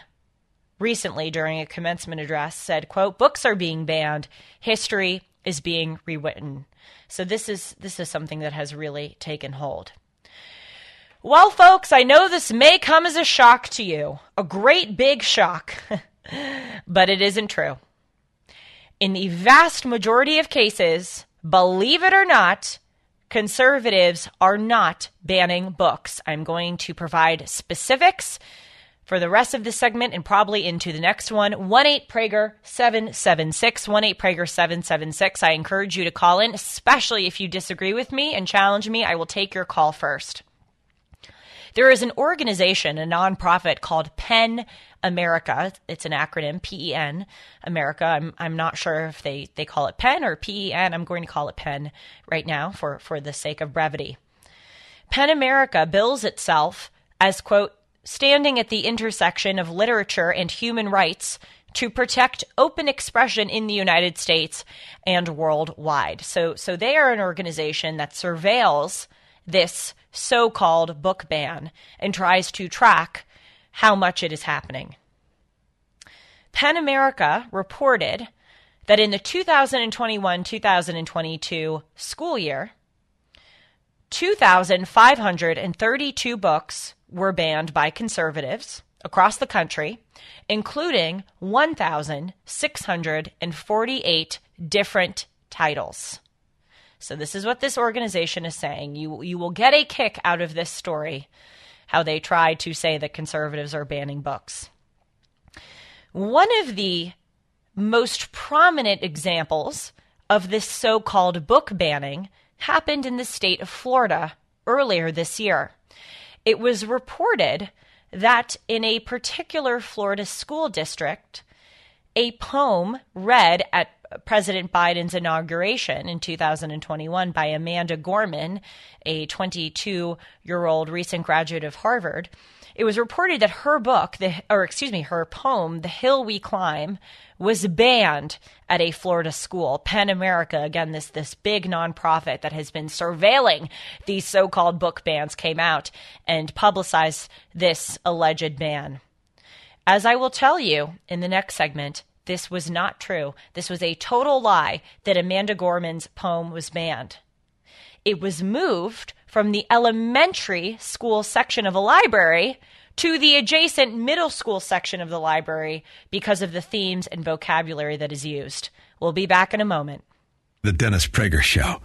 recently during a commencement address said, quote, books are being banned, history is being rewritten. So this is this is something that has really taken hold. Well, folks, I know this may come as a shock to you, a great big shock, but it isn't true. In the vast majority of cases, believe it or not, conservatives are not banning books. I'm going to provide specifics for the rest of this segment and probably into the next one. 1 8 Prager 776. 1 8 Prager 776. I encourage you to call in, especially if you disagree with me and challenge me. I will take your call first. There is an organization, a nonprofit called PEN America. It's an acronym, P E N America. I'm I'm not sure if they, they call it PEN or PEN. I'm going to call it PEN right now for, for the sake of brevity. PEN America bills itself as quote standing at the intersection of literature and human rights to protect open expression in the United States and worldwide. So, so they are an organization that surveils this so called book ban and tries to track how much it is happening. PEN America reported that in the 2021 2022 school year, 2,532 books were banned by conservatives across the country, including 1,648 different titles. So this is what this organization is saying. You you will get a kick out of this story how they try to say that conservatives are banning books. One of the most prominent examples of this so-called book banning happened in the state of Florida earlier this year it was reported that in a particular Florida school district, a poem read at President Biden's inauguration in 2021 by Amanda Gorman, a 22 year old recent graduate of Harvard, it was reported that her book, the, or excuse me, her poem, The Hill We Climb, was banned at a Florida school. PEN America, again, this, this big nonprofit that has been surveilling these so called book bans, came out and publicized this alleged ban. As I will tell you in the next segment, this was not true. This was a total lie that Amanda Gorman's poem was banned. It was moved from the elementary school section of a library to the adjacent middle school section of the library because of the themes and vocabulary that is used. We'll be back in a moment. The Dennis Prager Show.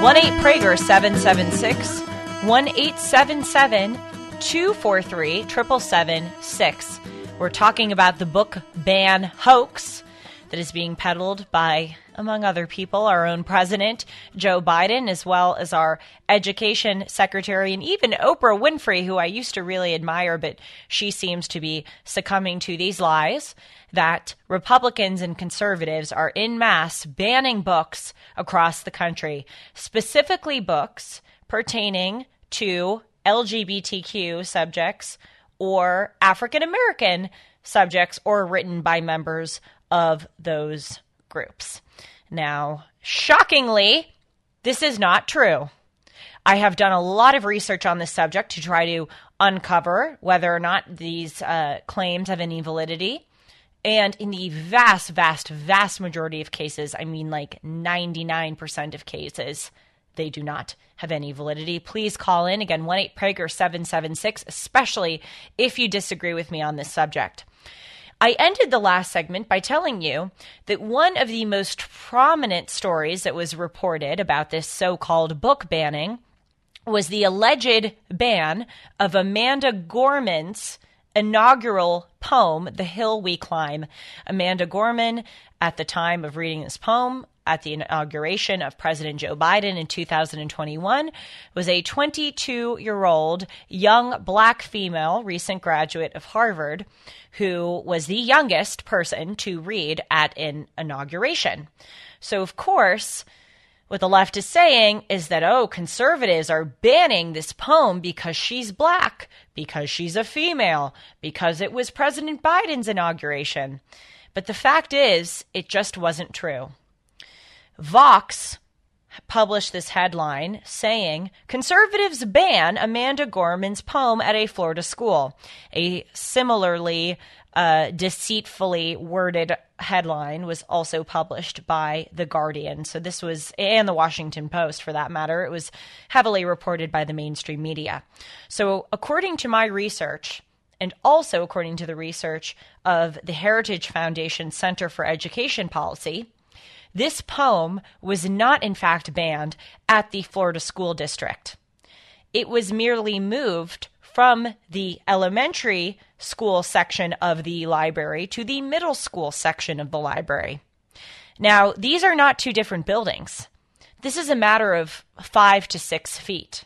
1 8 Prager 776 1 877 243 7776. We're talking about the book ban hoax that is being peddled by, among other people, our own president, Joe Biden, as well as our education secretary, and even Oprah Winfrey, who I used to really admire, but she seems to be succumbing to these lies that Republicans and conservatives are in mass banning books across the country, specifically books pertaining to LGBTQ subjects or African American subjects or written by members of those groups. Now, shockingly, this is not true. I have done a lot of research on this subject to try to uncover whether or not these uh, claims have any validity. And in the vast, vast, vast majority of cases, I mean like 99% of cases, they do not have any validity. Please call in again 1 8 Prager 776, especially if you disagree with me on this subject. I ended the last segment by telling you that one of the most prominent stories that was reported about this so called book banning was the alleged ban of Amanda Gorman's inaugural poem, The Hill We Climb. Amanda Gorman, at the time of reading this poem, at the inauguration of President Joe Biden in 2021 was a 22 year old young black female, recent graduate of Harvard, who was the youngest person to read at an inauguration. So, of course, what the left is saying is that, oh, conservatives are banning this poem because she's black, because she's a female, because it was President Biden's inauguration. But the fact is, it just wasn't true. Vox published this headline saying conservatives ban Amanda Gorman's poem at a Florida school. A similarly uh, deceitfully worded headline was also published by The Guardian. So this was, and The Washington Post for that matter, it was heavily reported by the mainstream media. So according to my research, and also according to the research of the Heritage Foundation Center for Education Policy, this poem was not, in fact, banned at the Florida School District. It was merely moved from the elementary school section of the library to the middle school section of the library. Now, these are not two different buildings. This is a matter of five to six feet.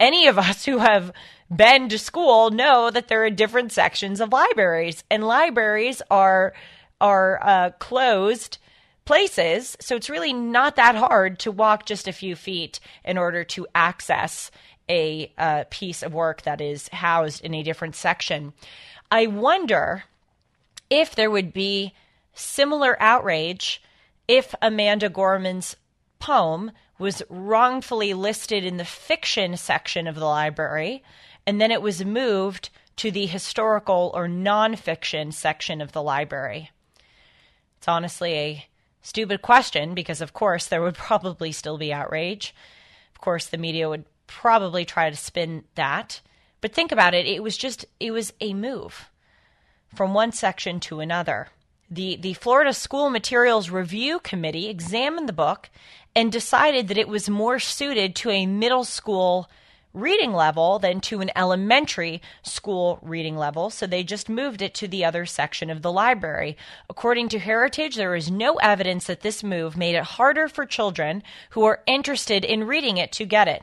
Any of us who have been to school know that there are different sections of libraries, and libraries are are uh, closed places. So it's really not that hard to walk just a few feet in order to access a uh, piece of work that is housed in a different section. I wonder if there would be similar outrage if Amanda Gorman's poem was wrongfully listed in the fiction section of the library and then it was moved to the historical or nonfiction section of the library. It's honestly a stupid question because, of course, there would probably still be outrage. Of course, the media would probably try to spin that. But think about it, it was just it was a move from one section to another. The the Florida School Materials Review Committee examined the book and decided that it was more suited to a middle school reading level than to an elementary school reading level, so they just moved it to the other section of the library. According to Heritage, there is no evidence that this move made it harder for children who are interested in reading it to get it.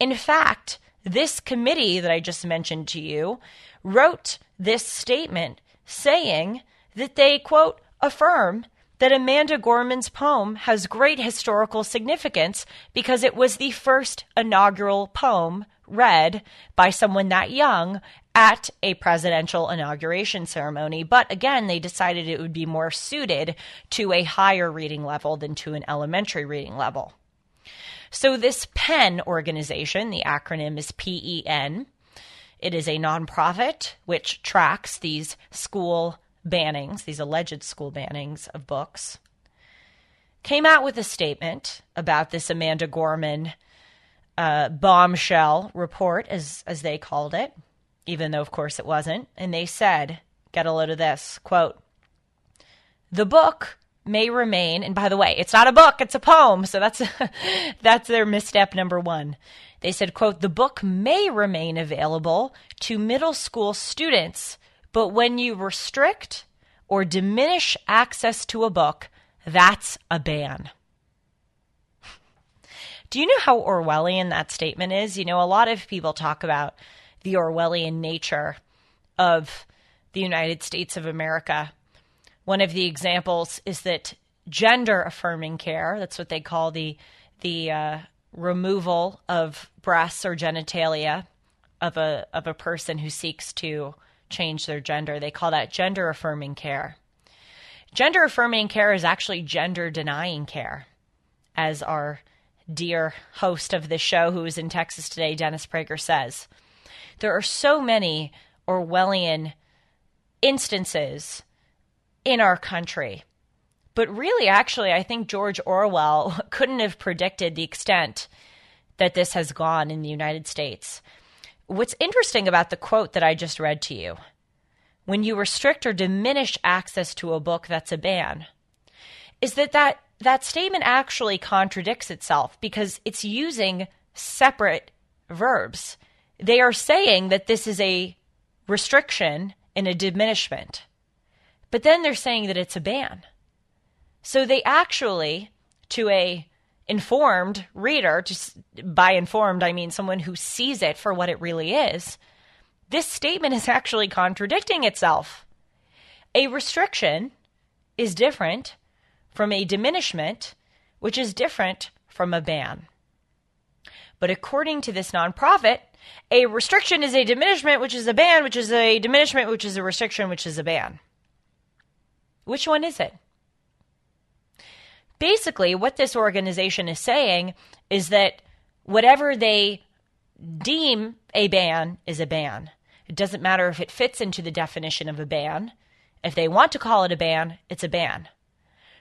In fact, this committee that I just mentioned to you wrote this statement saying that they, quote, affirm that Amanda Gorman's poem has great historical significance because it was the first inaugural poem read by someone that young at a presidential inauguration ceremony. But again, they decided it would be more suited to a higher reading level than to an elementary reading level. So, this PEN organization, the acronym is PEN, it is a nonprofit which tracks these school bannings, these alleged school bannings of books, came out with a statement about this Amanda Gorman uh, bombshell report, as as they called it, even though of course it wasn't. And they said, "Get a load of this." Quote: "The book." May remain, and by the way, it's not a book; it's a poem. So that's that's their misstep number one. They said, "quote The book may remain available to middle school students but when you restrict or diminish access to a book, that's a ban. Do you know how Orwellian that statement is? You know, a lot of people talk about the Orwellian nature of the United States of America. One of the examples is that gender affirming care, that's what they call the the uh, removal of breasts or genitalia of a of a person who seeks to change their gender. They call that gender affirming care. Gender affirming care is actually gender denying care, as our dear host of this show, who is in Texas today, Dennis Prager, says. There are so many Orwellian instances in our country. But really, actually, I think George Orwell couldn't have predicted the extent that this has gone in the United States. What's interesting about the quote that I just read to you when you restrict or diminish access to a book that's a ban is that that, that statement actually contradicts itself because it's using separate verbs. They are saying that this is a restriction and a diminishment, but then they're saying that it's a ban. So they actually, to a informed reader, just by informed, I mean someone who sees it for what it really is, this statement is actually contradicting itself. A restriction is different from a diminishment, which is different from a ban. But according to this nonprofit, a restriction is a diminishment, which is a ban, which is a diminishment, which is a restriction, which is a ban. Which one is it? Basically, what this organization is saying is that whatever they deem a ban is a ban. It doesn't matter if it fits into the definition of a ban. If they want to call it a ban, it's a ban.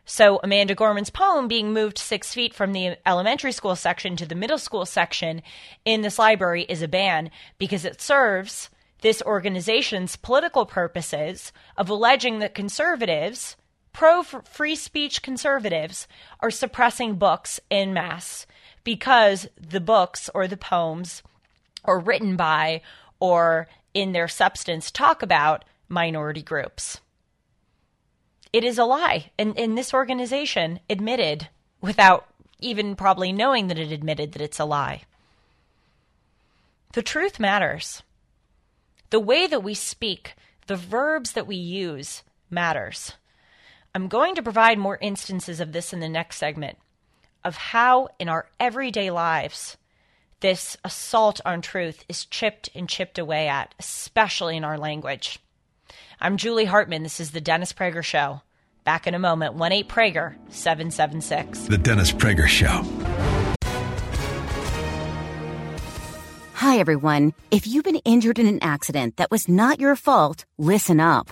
So Amanda Gorman's poem being moved six feet from the elementary school section to the middle school section in this library is a ban because it serves this organization's political purposes of alleging that conservatives, pro free speech conservatives, are suppressing books in mass because the books or the poems are written by or in their substance talk about minority groups. It is a lie. And, and this organization admitted, without even probably knowing that it admitted that it's a lie. The truth matters. The way that we speak, the verbs that we use matters. I'm going to provide more instances of this in the next segment of how in our everyday lives this assault on truth is chipped and chipped away at, especially in our language. I'm Julie Hartman. This is the Dennis Prager Show. Back in a moment, 1 8 Prager 776. The Dennis Prager Show. Hi, everyone. If you've been injured in an accident that was not your fault, listen up.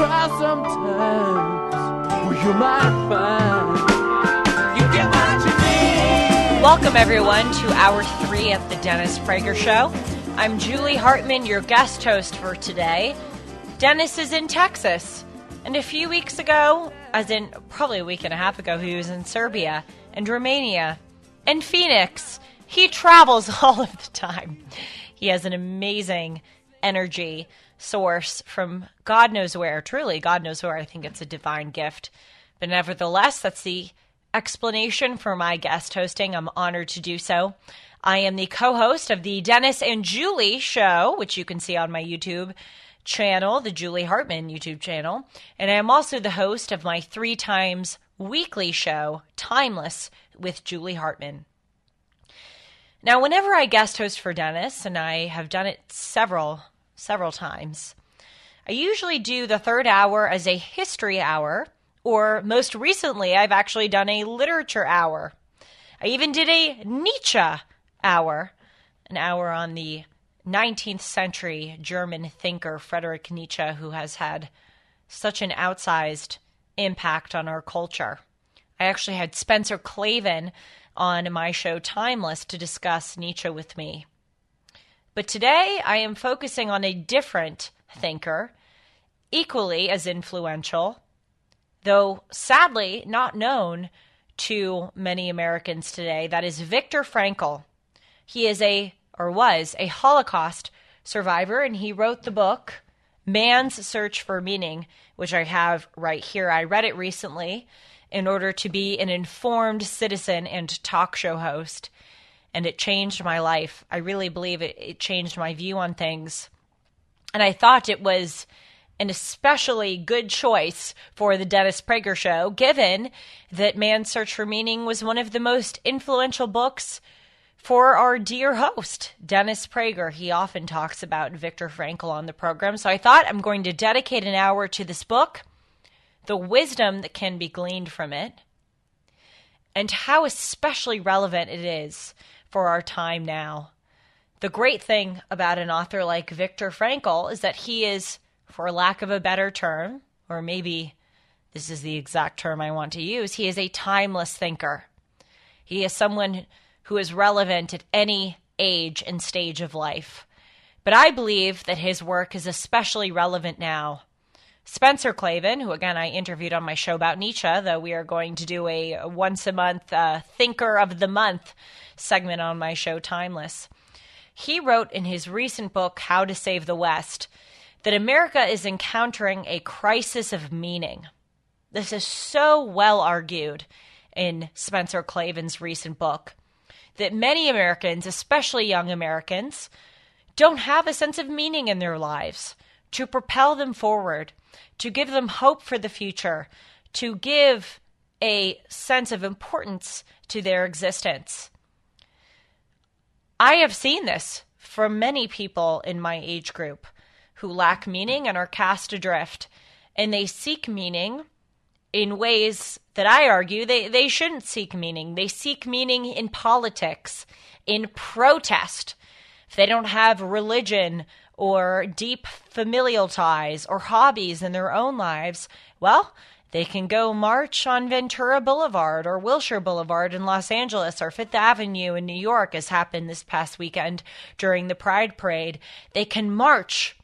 Try sometimes, well, you might find you get what you need. Welcome, everyone, to hour three of the Dennis Prager Show. I'm Julie Hartman, your guest host for today. Dennis is in Texas. And a few weeks ago, as in probably a week and a half ago, he was in Serbia and Romania and Phoenix. He travels all of the time. He has an amazing energy source from God knows where, truly, God knows where. I think it's a divine gift. But nevertheless, that's the explanation for my guest hosting. I'm honored to do so. I am the co host of the Dennis and Julie show, which you can see on my YouTube channel, the Julie Hartman YouTube channel. And I am also the host of my three times weekly show, Timeless, with Julie Hartman. Now, whenever I guest host for Dennis, and I have done it several, several times, I usually do the third hour as a history hour, or most recently, I've actually done a literature hour. I even did a Nietzsche hour, an hour on the 19th century German thinker Friedrich Nietzsche, who has had such an outsized impact on our culture. I actually had Spencer Klavan on my show Timeless to discuss Nietzsche with me. But today I am focusing on a different thinker, equally as influential, though sadly not known to many Americans today. That is Viktor Frankl. He is a, or was, a Holocaust survivor, and he wrote the book Man's Search for Meaning, which I have right here. I read it recently in order to be an informed citizen and talk show host. And it changed my life. I really believe it, it changed my view on things. And I thought it was an especially good choice for the Dennis Prager show, given that Man's Search for Meaning was one of the most influential books for our dear host, Dennis Prager. He often talks about Viktor Frankl on the program. So I thought I'm going to dedicate an hour to this book the wisdom that can be gleaned from it, and how especially relevant it is for our time now. The great thing about an author like Viktor Frankl is that he is, for lack of a better term, or maybe this is the exact term I want to use, he is a timeless thinker. He is someone who is relevant at any age and stage of life. But I believe that his work is especially relevant now Spencer Klavan, who again I interviewed on my show about Nietzsche, though we are going to do a once a month uh, Thinker of the Month segment on my show, Timeless. He wrote in his recent book, How to Save the West, that America is encountering a crisis of meaning. This is so well argued in Spencer Klavan's recent book that many Americans, especially young Americans, don't have a sense of meaning in their lives to propel them forward, to give them hope for the future, to give a sense of importance to their existence. I have seen this from many people in my age group who lack meaning and are cast adrift, and they seek meaning in ways that I argue they, they shouldn't seek meaning. They seek meaning in politics, in protest. If they don't have religion or deep familial ties or hobbies in their own lives, well, they can go march on Ventura Boulevard or Wilshire Boulevard in Los Angeles or Fifth Avenue in New York, as happened this past weekend during the Pride Parade. They can march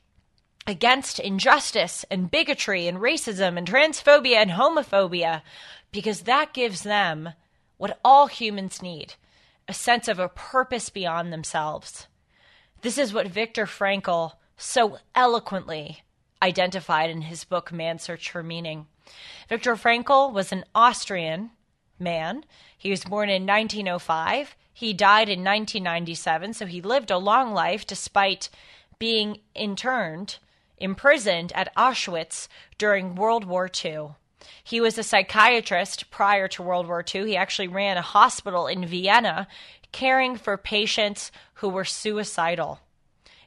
against injustice and bigotry and racism and transphobia and homophobia because that gives them what all humans need a sense of a purpose beyond themselves. This is what Viktor Frankl so eloquently identified in his book Man's Search for Meaning. Viktor Frankl was an Austrian man. He was born in 1905. He died in 1997, so he lived a long life despite being interned imprisoned at Auschwitz during World War II. He was a psychiatrist prior to World War II. He actually ran a hospital in Vienna caring for patients who were suicidal.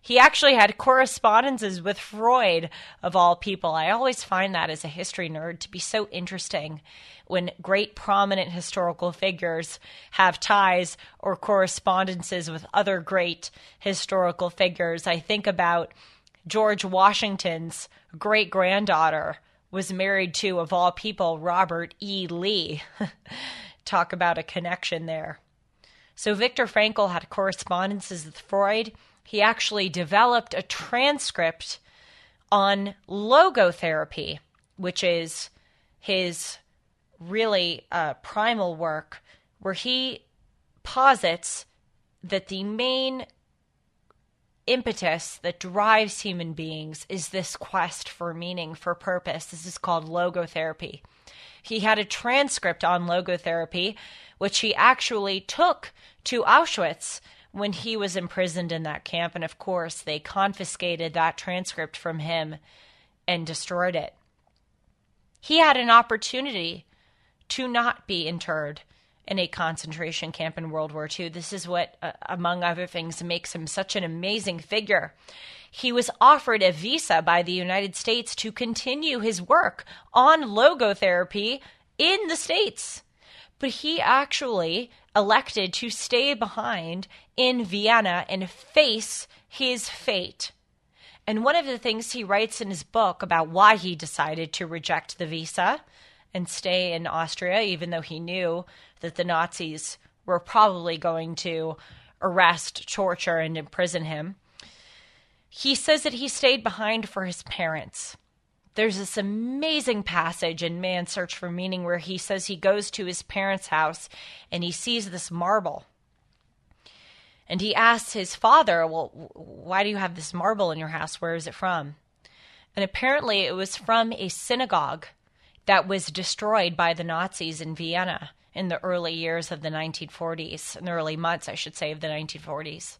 He actually had correspondences with Freud, of all people. I always find that as a history nerd to be so interesting when great prominent historical figures have ties or correspondences with other great historical figures. I think about George Washington's great granddaughter was married to, of all people, Robert E. Lee. Talk about a connection there. So Viktor Frankl had correspondences with Freud. He actually developed a transcript on logotherapy, which is his really uh, primal work, where he posits that the main impetus that drives human beings is this quest for meaning, for purpose. This is called logotherapy. He had a transcript on logotherapy, which he actually took to Auschwitz when he was imprisoned in that camp. And of course, they confiscated that transcript from him and destroyed it. He had an opportunity to not be interred in a concentration camp in World War II. This is what, uh, among other things, makes him such an amazing figure. He was offered a visa by the United States to continue his work on logotherapy in the States. But he actually elected to stay behind in Vienna and face his fate. And one of the things he writes in his book about why he decided to reject the visa and stay in Austria, even though he knew that the Nazis were probably going to arrest, torture, and imprison him. He says that he stayed behind for his parents. There's this amazing passage in Man's Search for Meaning where he says he goes to his parents' house and he sees this marble. And he asks his father, Well, why do you have this marble in your house? Where is it from? And apparently it was from a synagogue that was destroyed by the Nazis in Vienna in the early years of the 1940s, in the early months, I should say, of the 1940s.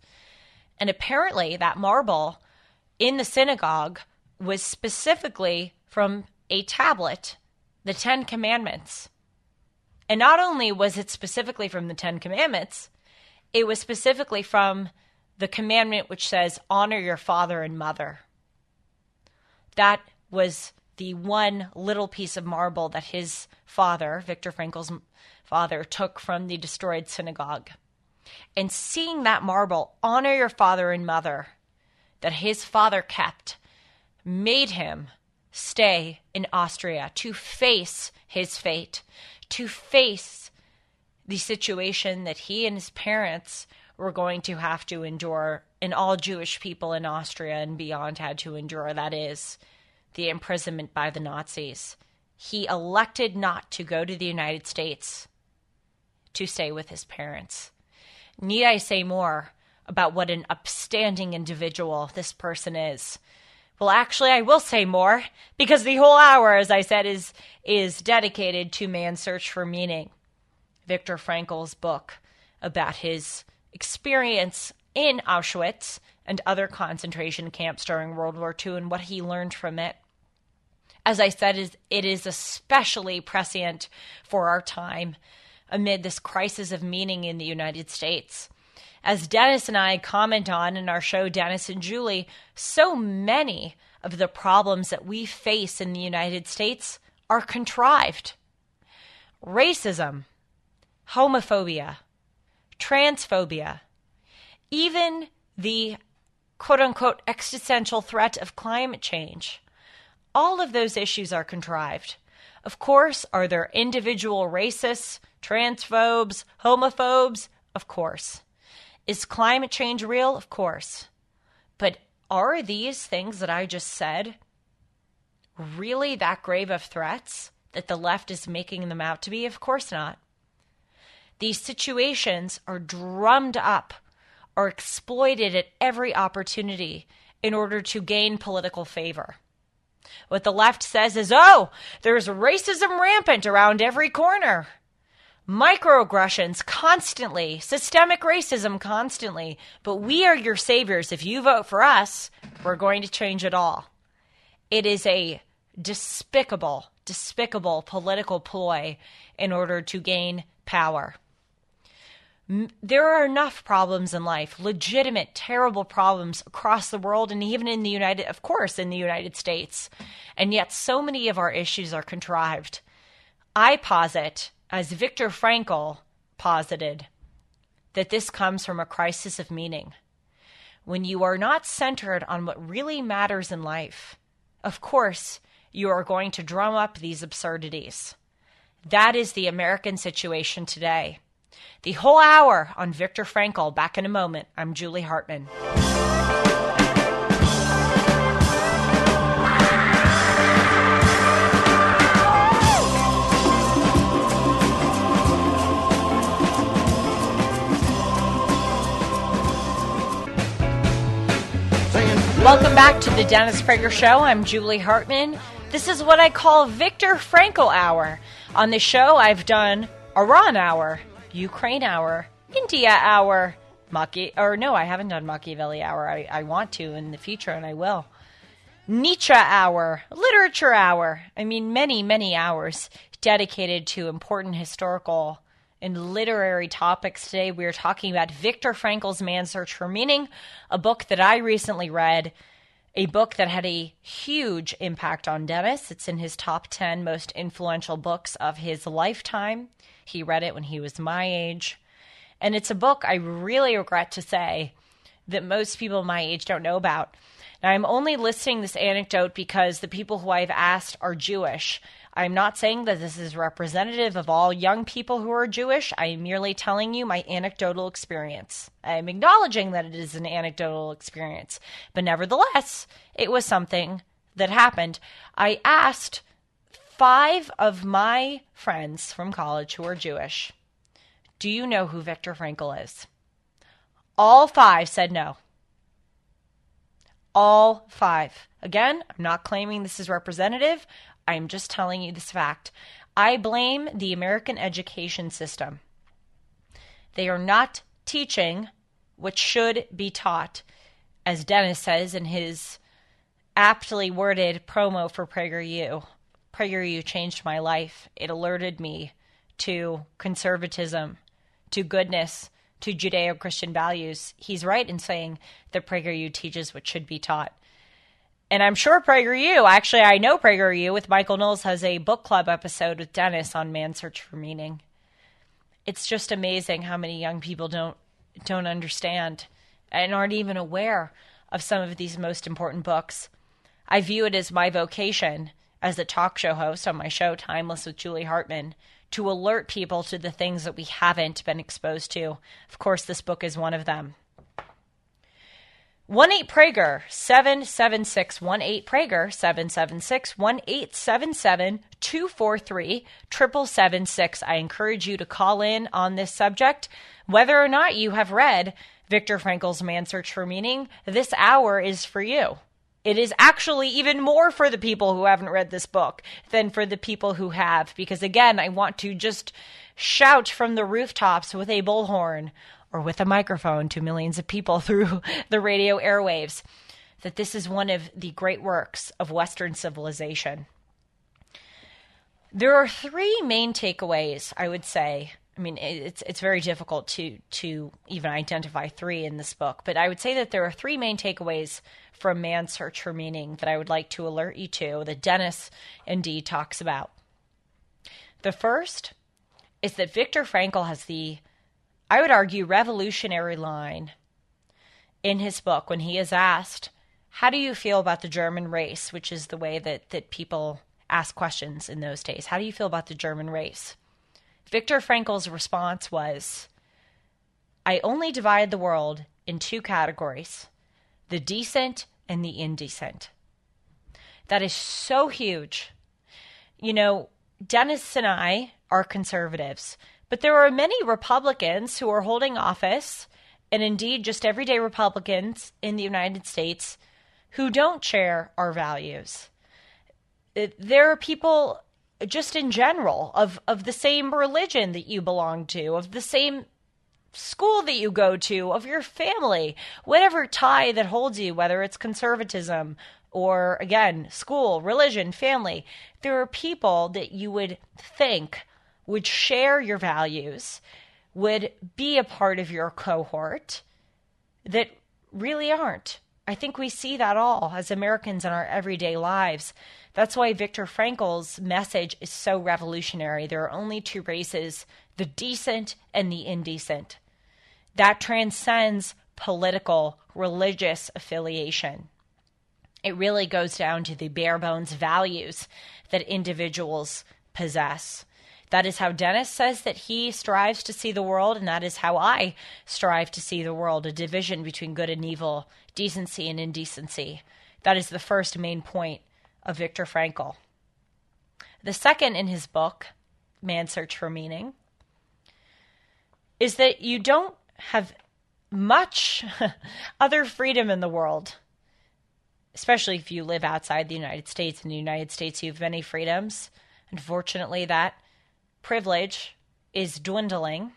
And apparently, that marble in the synagogue was specifically from a tablet, the Ten Commandments. And not only was it specifically from the Ten Commandments, it was specifically from the commandment which says, honor your father and mother. That was the one little piece of marble that his father, Viktor Frankl's father took from the destroyed synagogue. And seeing that marble, honor your father and mother, that his father kept, made him stay in Austria to face his fate, to face the situation that he and his parents were going to have to endure, and all Jewish people in Austria and beyond had to endure. That is, the imprisonment by the Nazis. He elected not to go to the United States to stay with his parents. Need I say more about what an upstanding individual this person is? Well, actually, I will say more because the whole hour, as I said, is is dedicated to man's search for meaning. Viktor Frankl's book about his experience in Auschwitz and other concentration camps during World War II and what he learned from it. As I said, it is especially prescient for our time amid this crisis of meaning in the United States. As Dennis and I comment on in our show, Dennis and Julie, so many of the problems that we face in the United States are contrived. Racism, homophobia, transphobia, even the quote unquote existential threat of climate change. All of those issues are contrived. Of course, are there individual racists, transphobes, homophobes? Of course. Is climate change real? Of course. But are these things that I just said really that grave of threats that the left is making them out to be? Of course not. These situations are drummed up or exploited at every opportunity in order to gain political favor. What the left says is, oh, there's racism rampant around every corner microaggressions constantly, systemic racism constantly. But we are your saviors. If you vote for us, we're going to change it all. It is a despicable, despicable political ploy in order to gain power. There are enough problems in life, legitimate, terrible problems across the world and even in the United, of course, in the United States. And yet, so many of our issues are contrived. I posit as Viktor Frankl posited, that this comes from a crisis of meaning. When you are not centered on what really matters in life, of course, you are going to drum up these absurdities. That is the American situation today. The whole hour on Viktor Frankl. Back in a moment. I'm Julie Hartman. Welcome back to the Dennis Prager Show. I'm Julie Hartman. This is what I call Viktor Frankl Hour. On the show, I've done Iran Hour, Ukraine Hour, India Hour, Maki, or no, I haven't done Machiavelli Hour. I, I want to in the future, and I will. Nietzsche Hour, Literature Hour. I mean, many, many hours dedicated to important historical and literary topics today. We are talking about Viktor Frankl's Man's Search for Meaning, a book that I recently read, a book that had a huge impact on Dennis. It's in his top 10 most influential books of his lifetime. He read it when he was my age. And it's a book I really regret to say that most people my age don't know about. Now, I'm only listing this anecdote because the people who I've asked are Jewish. I'm not saying that this is representative of all young people who are Jewish. I am merely telling you my anecdotal experience. I'm acknowledging that it is an anecdotal experience, but nevertheless, it was something that happened. I asked five of my friends from college who are Jewish, Do you know who Viktor Frankl is? All five said no. All five. Again, I'm not claiming this is representative. I'm just telling you this fact. I blame the American education system. They are not teaching what should be taught, as Dennis says in his aptly worded promo for PragerU. PragerU changed my life. It alerted me to conservatism, to goodness, to Judeo Christian values. He's right in saying that PragerU teaches what should be taught and I'm sure PragerU, actually, I know PragerU with Michael Knowles has a book club episode with Dennis on Man Search for Meaning. It's just amazing how many young people don't don't understand and aren't even aware of some of these most important books. I view it as my vocation as a talk show host on my show Timeless with Julie Hartman to alert people to the things that we haven't been exposed to. Of course, this book is one of them. One eight Prager seven seven six one eight Prager seven seven six one eight seven seven two four three triple seven six. I encourage you to call in on this subject, whether or not you have read Viktor Frankl's Man's Search for Meaning. This hour is for you. It is actually even more for the people who haven't read this book than for the people who have, because again, I want to just shout from the rooftops with a bullhorn or with a microphone to millions of people through the radio airwaves that this is one of the great works of Western civilization. There are three main takeaways, I would say. I mean, it's it's very difficult to to even identify three in this book, but I would say that there are three main takeaways from Man's Search for Meaning that I would like to alert you to that Dennis indeed talks about. The first is that Viktor Frankl has the I would argue, revolutionary line in his book when he is asked, How do you feel about the German race? which is the way that, that people ask questions in those days. How do you feel about the German race? Viktor Frankl's response was, I only divide the world in two categories the decent and the indecent. That is so huge. You know, Dennis and I are conservatives. But there are many Republicans who are holding office, and indeed just everyday Republicans in the United States, who don't share our values. There are people just in general of, of the same religion that you belong to, of the same school that you go to, of your family, whatever tie that holds you, whether it's conservatism or, again, school, religion, family. There are people that you would think would share your values, would be a part of your cohort that really aren't. I think we see that all as Americans in our everyday lives. That's why Viktor Frankl's message is so revolutionary. There are only two races the decent and the indecent. That transcends political, religious affiliation. It really goes down to the bare bones values that individuals possess. That is how Dennis says that he strives to see the world, and that is how I strive to see the world a division between good and evil, decency and indecency. That is the first main point of Viktor Frankl. The second in his book, Man's Search for Meaning, is that you don't have much other freedom in the world, especially if you live outside the United States. In the United States, you have many freedoms. Unfortunately, that privilege is dwindling.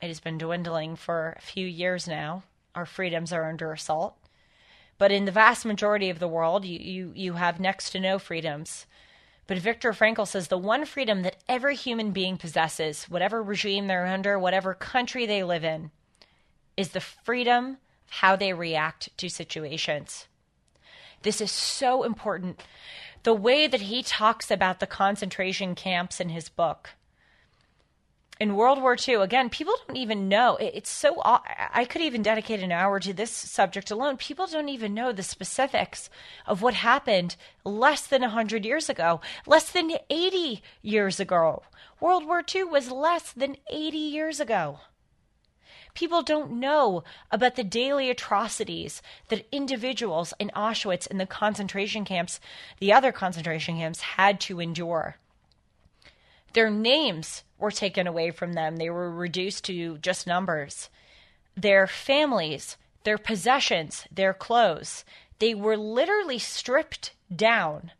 It has been dwindling for a few years now. Our freedoms are under assault. But in the vast majority of the world, you, you, you have next to no freedoms. But Viktor Frankl says the one freedom that every human being possesses, whatever regime they're under, whatever country they live in, is the freedom of how they react to situations. This is so important the way that he talks about the concentration camps in his book. In World War II, again, people don't even know. It's so. I could even dedicate an hour to this subject alone. People don't even know the specifics of what happened less than 100 years ago, less than 80 years ago. World War II was less than 80 years ago. People don't know about the daily atrocities that individuals in Auschwitz and the concentration camps, the other concentration camps, had to endure. Their names were taken away from them, they were reduced to just numbers. Their families, their possessions, their clothes, they were literally stripped down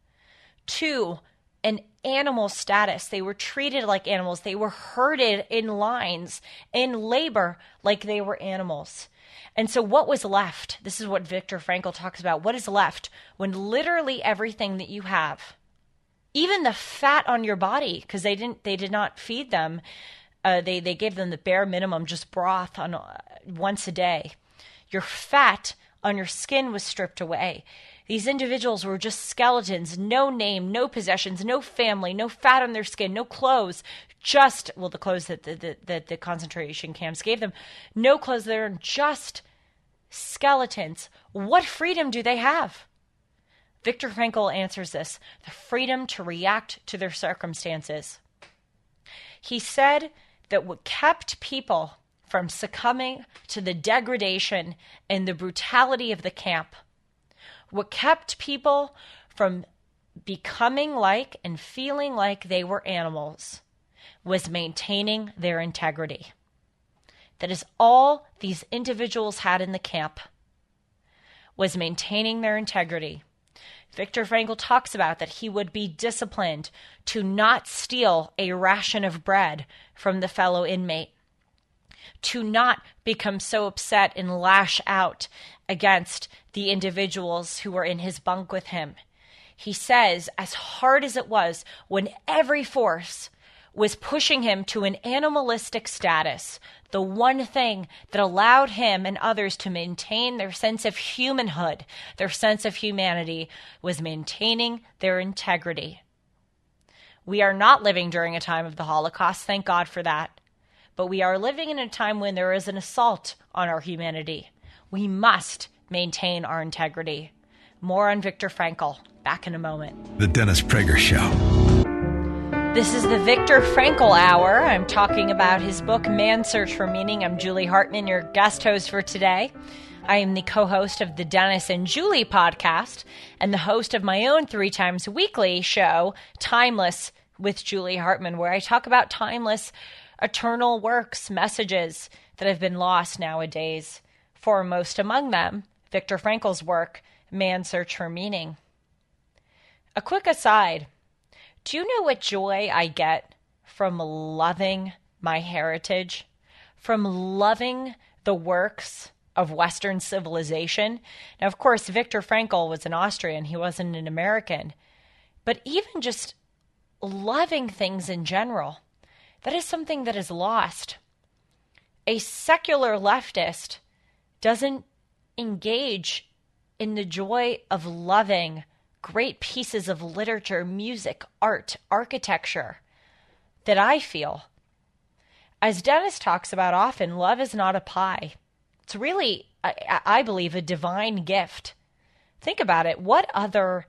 to an animal status. They were treated like animals. They were herded in lines in labor like they were animals. And so, what was left? This is what Viktor Frankl talks about. What is left when literally everything that you have, even the fat on your body, because they didn't, they did not feed them. Uh, they they gave them the bare minimum, just broth on uh, once a day. Your fat on your skin was stripped away. These individuals were just skeletons, no name, no possessions, no family, no fat on their skin, no clothes, just, well, the clothes that the, the, the, the concentration camps gave them, no clothes, they're just skeletons. What freedom do they have? Viktor Frankl answers this the freedom to react to their circumstances. He said that what kept people from succumbing to the degradation and the brutality of the camp. What kept people from becoming like and feeling like they were animals was maintaining their integrity. That is all these individuals had in the camp was maintaining their integrity. Viktor Frankl talks about that he would be disciplined to not steal a ration of bread from the fellow inmate, to not become so upset and lash out against the individuals who were in his bunk with him. He says, as hard as it was when every force was pushing him to an animalistic status, the one thing that allowed him and others to maintain their sense of humanhood, their sense of humanity, was maintaining their integrity. We are not living during a time of the Holocaust, thank God for that. But we are living in a time when there is an assault on our humanity. We must maintain our integrity. More on Viktor Frankl. Back in a moment. The Dennis Prager Show. This is the Viktor Frankl Hour. I'm talking about his book, Man's Search for Meaning. I'm Julie Hartman, your guest host for today. I am the co host of the Dennis and Julie podcast and the host of my own three times weekly show, Timeless with Julie Hartman, where I talk about timeless, eternal works, messages that have been lost nowadays. Foremost among them, Viktor Frankl's work, Man's Search for Meaning. A quick aside do you know what joy I get from loving my heritage? From loving the works of Western civilization? Now, of course, Viktor Frankl was an Austrian, he wasn't an American. But even just loving things in general, that is something that is lost. A secular leftist doesn't engage in the joy of loving great pieces of literature, music, art, architecture that I feel. As Dennis talks about often, love is not a pie. It's really, I, I believe, a divine gift. Think about it. What other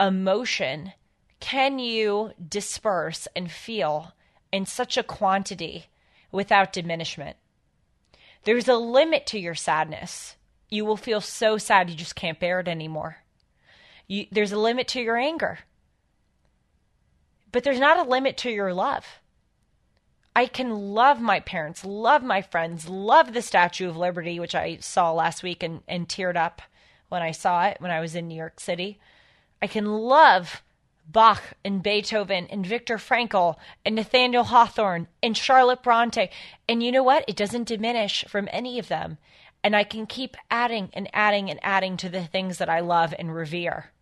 emotion can you disperse and feel in such a quantity without diminishment? There's a limit to your sadness. You will feel so sad you just can't bear it anymore. You, there's a limit to your anger, but there's not a limit to your love. I can love my parents, love my friends, love the Statue of Liberty, which I saw last week and, and teared up when I saw it when I was in New York City. I can love Bach and Beethoven and Viktor Frankl and Nathaniel Hawthorne and Charlotte Bronte. And you know what? It doesn't diminish from any of them. And I can keep adding and adding and adding to the things that I love and revere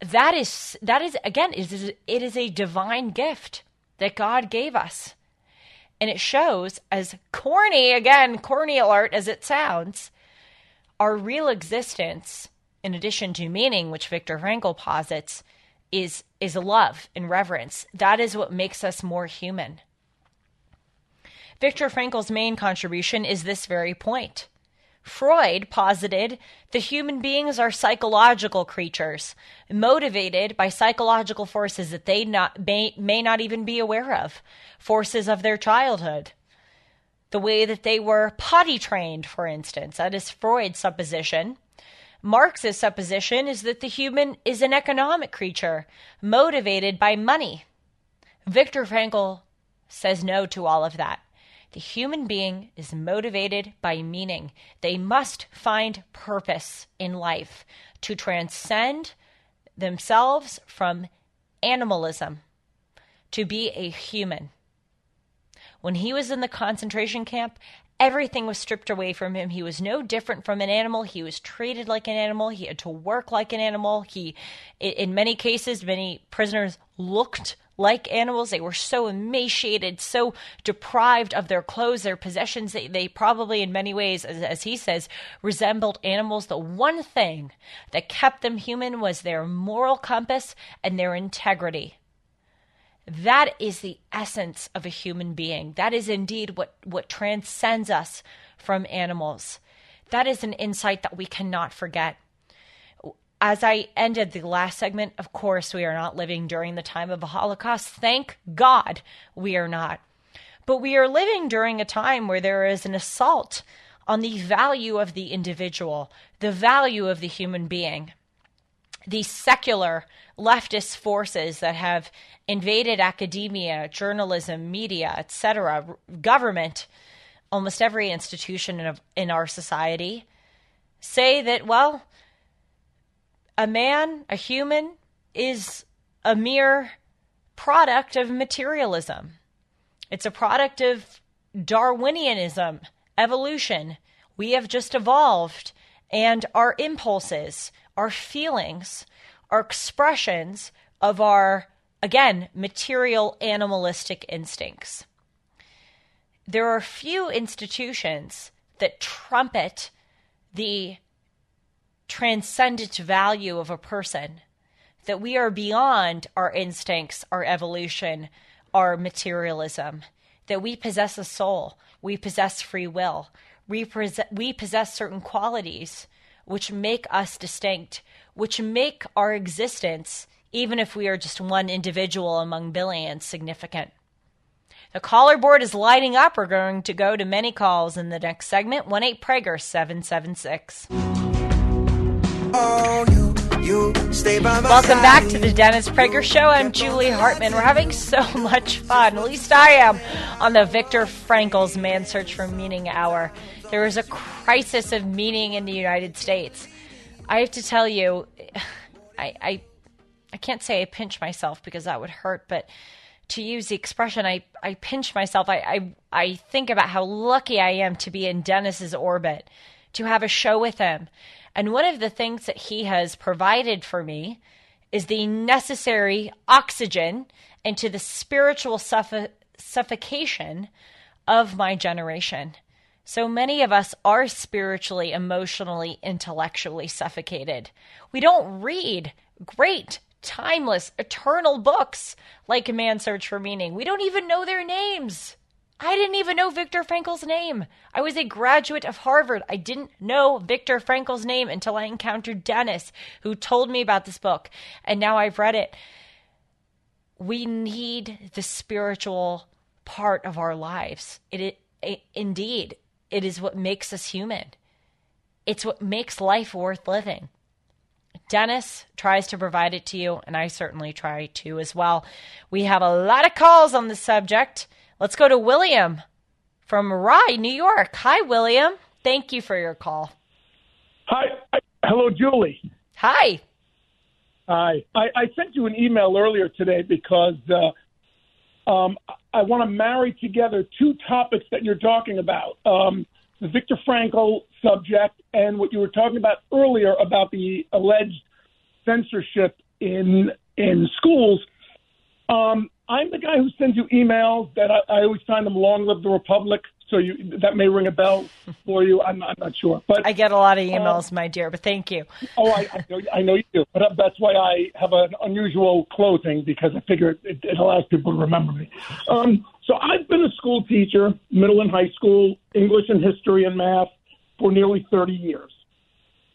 that is that is again it is it is a divine gift that God gave us. And it shows as corny again, corny alert as it sounds, our real existence in addition to meaning which Viktor Frankl posits is is love and reverence. That is what makes us more human. Viktor Frankl's main contribution is this very point. Freud posited that human beings are psychological creatures, motivated by psychological forces that they not, may, may not even be aware of, forces of their childhood. The way that they were potty trained, for instance, that is Freud's supposition. Marx's supposition is that the human is an economic creature, motivated by money. Viktor Frankl says no to all of that. The human being is motivated by meaning. They must find purpose in life to transcend themselves from animalism, to be a human. When he was in the concentration camp, everything was stripped away from him. He was no different from an animal. He was treated like an animal. He had to work like an animal. He, in many cases, many prisoners looked like animals. They were so emaciated, so deprived of their clothes, their possessions. They, they probably, in many ways, as, as he says, resembled animals. The one thing that kept them human was their moral compass and their integrity. That is the essence of a human being. That is indeed what, what transcends us from animals. That is an insight that we cannot forget as I ended the last segment, of course, we are not living during the time of the Holocaust. Thank God we are not. But we are living during a time where there is an assault on the value of the individual, the value of the human being. The secular leftist forces that have invaded academia, journalism, media, etc., government, almost every institution in, in our society, say that, well, a man, a human, is a mere product of materialism. It's a product of Darwinianism, evolution. We have just evolved, and our impulses, our feelings, our expressions of our, again, material animalistic instincts. There are few institutions that trumpet the transcendent value of a person, that we are beyond our instincts, our evolution, our materialism, that we possess a soul, we possess free will, we, we possess certain qualities which make us distinct, which make our existence, even if we are just one individual among billions, significant. The caller board is lighting up. We're going to go to many calls in the next segment. 1 8 Prager 776. Oh, you, you Welcome back to the Dennis Prager Show. I'm Julie Hartman. We're having so much fun, at least I am, on the Viktor Frankl's Man Search for Meaning Hour. There is a crisis of meaning in the United States. I have to tell you, I, I, I can't say I pinch myself because that would hurt, but to use the expression, I, I pinch myself. I, I, I think about how lucky I am to be in Dennis's orbit, to have a show with him. And one of the things that he has provided for me is the necessary oxygen into the spiritual suff- suffocation of my generation. So many of us are spiritually, emotionally, intellectually suffocated. We don't read great timeless, eternal books like A Man's Search for Meaning. We don't even know their names. I didn't even know Viktor Frankl's name. I was a graduate of Harvard. I didn't know Viktor Frankl's name until I encountered Dennis, who told me about this book. And now I've read it. We need the spiritual part of our lives. It, it, it indeed, it is what makes us human. It's what makes life worth living. Dennis tries to provide it to you, and I certainly try to as well. We have a lot of calls on the subject. Let's go to William from Rye, New York. Hi, William. Thank you for your call. Hi. Hello, Julie. Hi. Hi. I, I sent you an email earlier today because uh, um, I want to marry together two topics that you're talking about. Um, the Viktor Frankl subject and what you were talking about earlier about the alleged censorship in in schools. Um, I'm the guy who sends you emails that I, I always sign them "Long Live the Republic." So you, that may ring a bell for you. I'm, I'm not sure, but I get a lot of uh, emails, uh, my dear. But thank you. Oh, I, I, know, I know you do. But that's why I have an unusual clothing because I figure it, it allows people to remember me. Um, so I've been a school teacher, middle and high school, English and history and math for nearly 30 years.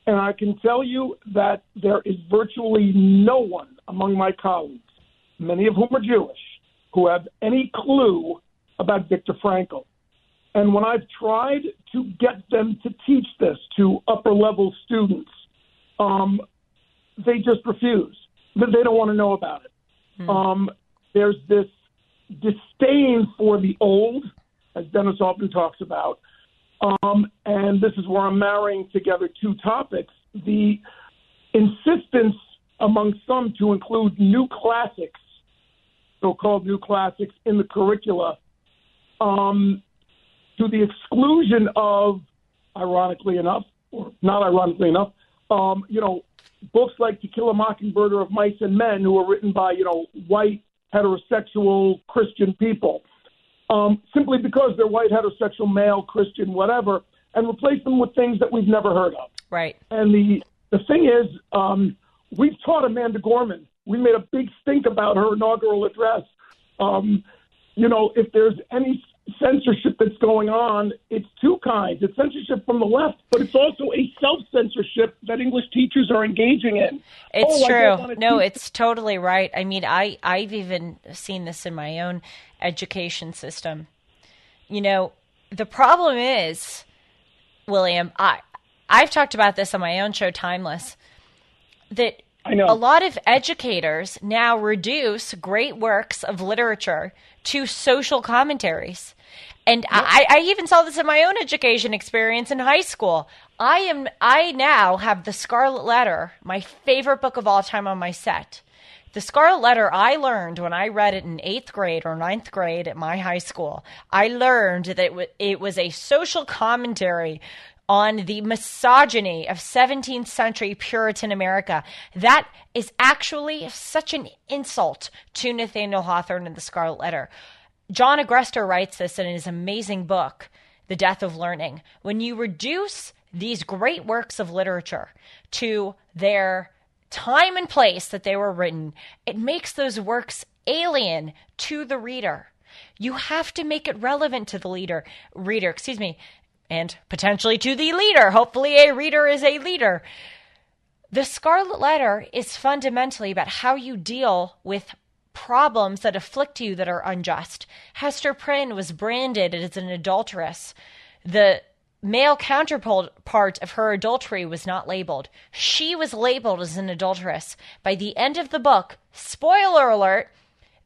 And I can tell you that there is virtually no one among my colleagues, many of whom are Jewish, who have any clue about Viktor Frankl. And when I've tried to get them to teach this to upper level students, um, they just refuse. They don't want to know about it. Hmm. Um, there's this disdain for the old, as Dennis often talks about. Um, and this is where I'm marrying together two topics the insistence among some to include new classics, so called new classics, in the curricula, um, to the exclusion of, ironically enough, or not ironically enough, um, you know, books like To Kill a Mockingbird or Of Mice and Men, who were written by, you know, white heterosexual Christian people, um, simply because they're white, heterosexual, male, Christian, whatever, and replace them with things that we've never heard of. Right. And the the thing is, um, we've taught Amanda Gorman. We made a big stink about her inaugural address. Um, you know, if there's any censorship that's going on, it's two kinds. It's censorship from the left, but it's also a self censorship that English teachers are engaging in. It's oh, true. No, teach- it's totally right. I mean, I I've even seen this in my own education system. You know, the problem is, William, I I've talked about this on my own show, Timeless, that I know. a lot of educators now reduce great works of literature to social commentaries. And I, I even saw this in my own education experience in high school. I am I now have the Scarlet Letter, my favorite book of all time on my set. The Scarlet Letter I learned when I read it in eighth grade or ninth grade at my high school. I learned that it, w- it was a social commentary on the misogyny of 17th century Puritan America. That is actually such an insult to Nathaniel Hawthorne and the Scarlet Letter. John Agresto writes this in his amazing book, The Death of Learning. When you reduce these great works of literature to their time and place that they were written, it makes those works alien to the reader. You have to make it relevant to the leader, reader, excuse me, and potentially to the leader. Hopefully, a reader is a leader. The Scarlet Letter is fundamentally about how you deal with problems that afflict you that are unjust. Hester Prynne was branded as an adulteress. The male counterpart part of her adultery was not labeled. She was labeled as an adulteress. By the end of the book, spoiler alert,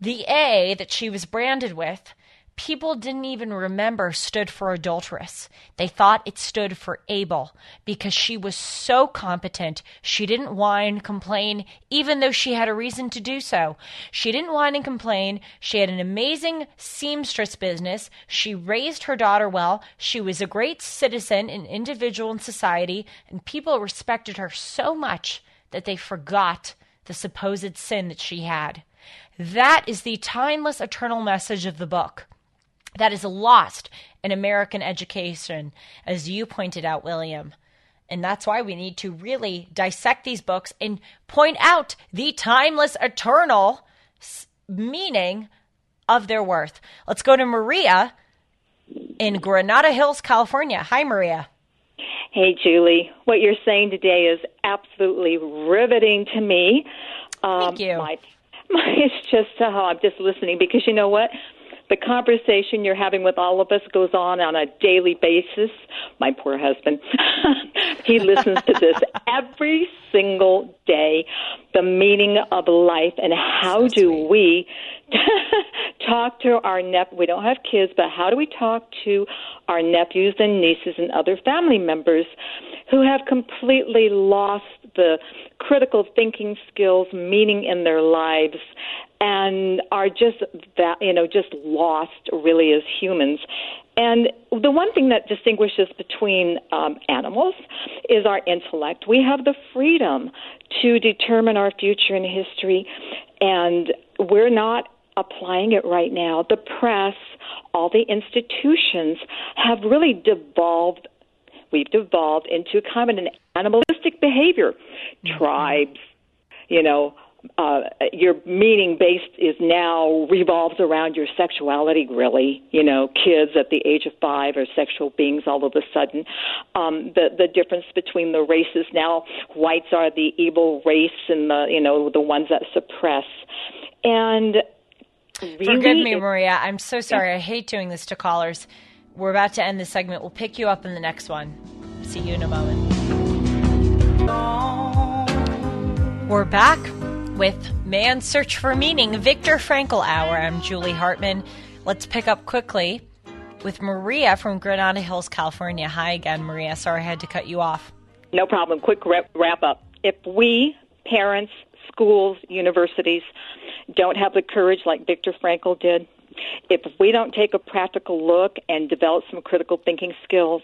the A that she was branded with people didn't even remember stood for adulteress. They thought it stood for Able because she was so competent. She didn't whine, complain, even though she had a reason to do so. She didn't whine and complain. She had an amazing seamstress business. She raised her daughter well. She was a great citizen and individual in society, and people respected her so much that they forgot the supposed sin that she had. That is the timeless, eternal message of the book that is lost in American education, as you pointed out, William. And that's why we need to really dissect these books and point out the timeless, eternal meaning of their worth. Let's go to Maria in Granada Hills, California. Hi, Maria. Hey, Julie. What you're saying today is absolutely riveting to me. Um, Thank you. My, my, it's just, oh, I'm just listening because you know what? The conversation you're having with all of us goes on on a daily basis. My poor husband, he listens to this every single day. The meaning of life and how do sweet. we talk to our nep? We don't have kids, but how do we talk to our nephews and nieces and other family members who have completely lost the critical thinking skills, meaning in their lives, and are just that you know just lost really as humans. And the one thing that distinguishes between um, animals is our intellect. We have the freedom to determine our future in history, and we're not applying it right now. The press, all the institutions have really devolved. We've devolved into kind of an animalistic behavior. Mm-hmm. Tribes, you know, uh, your meaning based is now revolves around your sexuality. Really, you know, kids at the age of five are sexual beings all of a sudden. Um, the the difference between the races now, whites are the evil race, and the you know the ones that suppress. And really, forgive me, Maria. I'm so sorry. I hate doing this to callers. We're about to end this segment. We'll pick you up in the next one. See you in a moment. We're back with Man's Search for Meaning, Viktor Frankl Hour. I'm Julie Hartman. Let's pick up quickly with Maria from Granada Hills, California. Hi again, Maria. Sorry I had to cut you off. No problem. Quick wrap up. If we, parents, schools, universities, don't have the courage like Viktor Frankl did, if we don't take a practical look and develop some critical thinking skills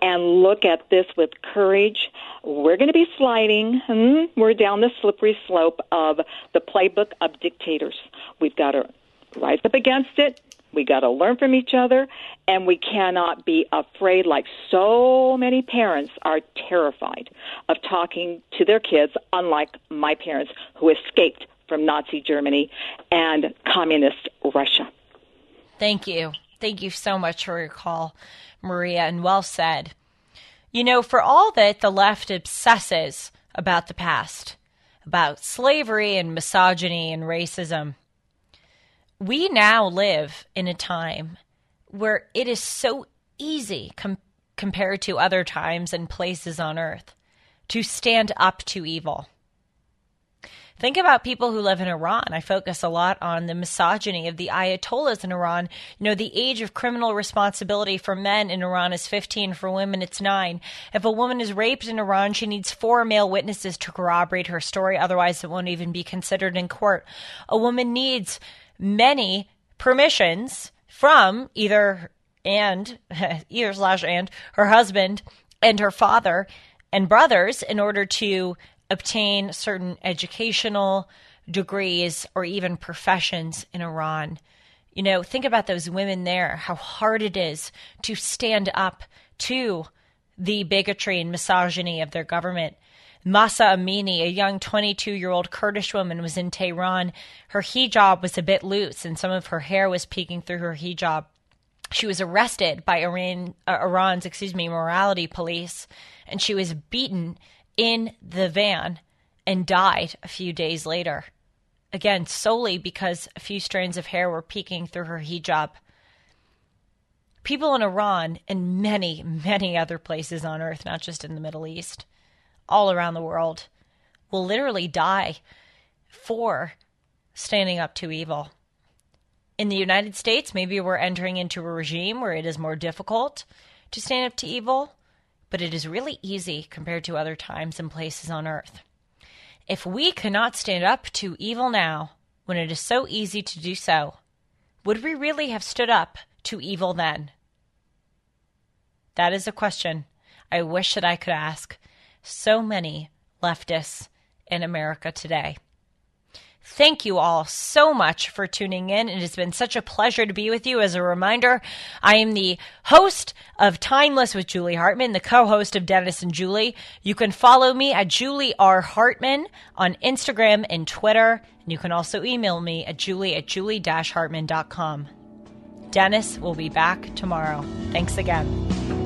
and look at this with courage, we're going to be sliding. Hmm, we're down the slippery slope of the playbook of dictators. We've got to rise up against it. We got to learn from each other, and we cannot be afraid, like so many parents are terrified of talking to their kids, unlike my parents who escaped from Nazi Germany and communist Russia. Thank you. Thank you so much for your call, Maria, and well said. You know, for all that the left obsesses about the past, about slavery and misogyny and racism, we now live in a time where it is so easy com- compared to other times and places on earth to stand up to evil. Think about people who live in Iran. I focus a lot on the misogyny of the Ayatollahs in Iran. You know, the age of criminal responsibility for men in Iran is 15, for women, it's 9. If a woman is raped in Iran, she needs four male witnesses to corroborate her story, otherwise, it won't even be considered in court. A woman needs many permissions from either and either slash and her husband and her father and brothers in order to obtain certain educational degrees or even professions in Iran. You know, think about those women there, how hard it is to stand up to the bigotry and misogyny of their government. Mahsa Amini, a young 22 year old Kurdish woman, was in Tehran. Her hijab was a bit loose and some of her hair was peeking through her hijab. She was arrested by Iran, uh, Iran's, excuse me, morality police, and she was beaten in the van and died a few days later. Again, solely because a few strands of hair were peeking through her hijab. People in Iran and many, many other places on earth, not just in the Middle East, all around the world, will literally die for standing up to evil. In the United States, maybe we're entering into a regime where it is more difficult to stand up to evil but it is really easy compared to other times and places on earth. If we cannot stand up to evil now, when it is so easy to do so, would we really have stood up to evil then? That is a question I wish that I could ask so many leftists in America today. Thank you all so much for tuning in. It has been such a pleasure to be with you. As a reminder, I am the host of Timeless with Julie Hartman, the co host of Dennis and Julie. You can follow me at Julie R. Hartman on Instagram and Twitter. And you can also email me at julie at julie hartman.com. Dennis will be back tomorrow. Thanks again.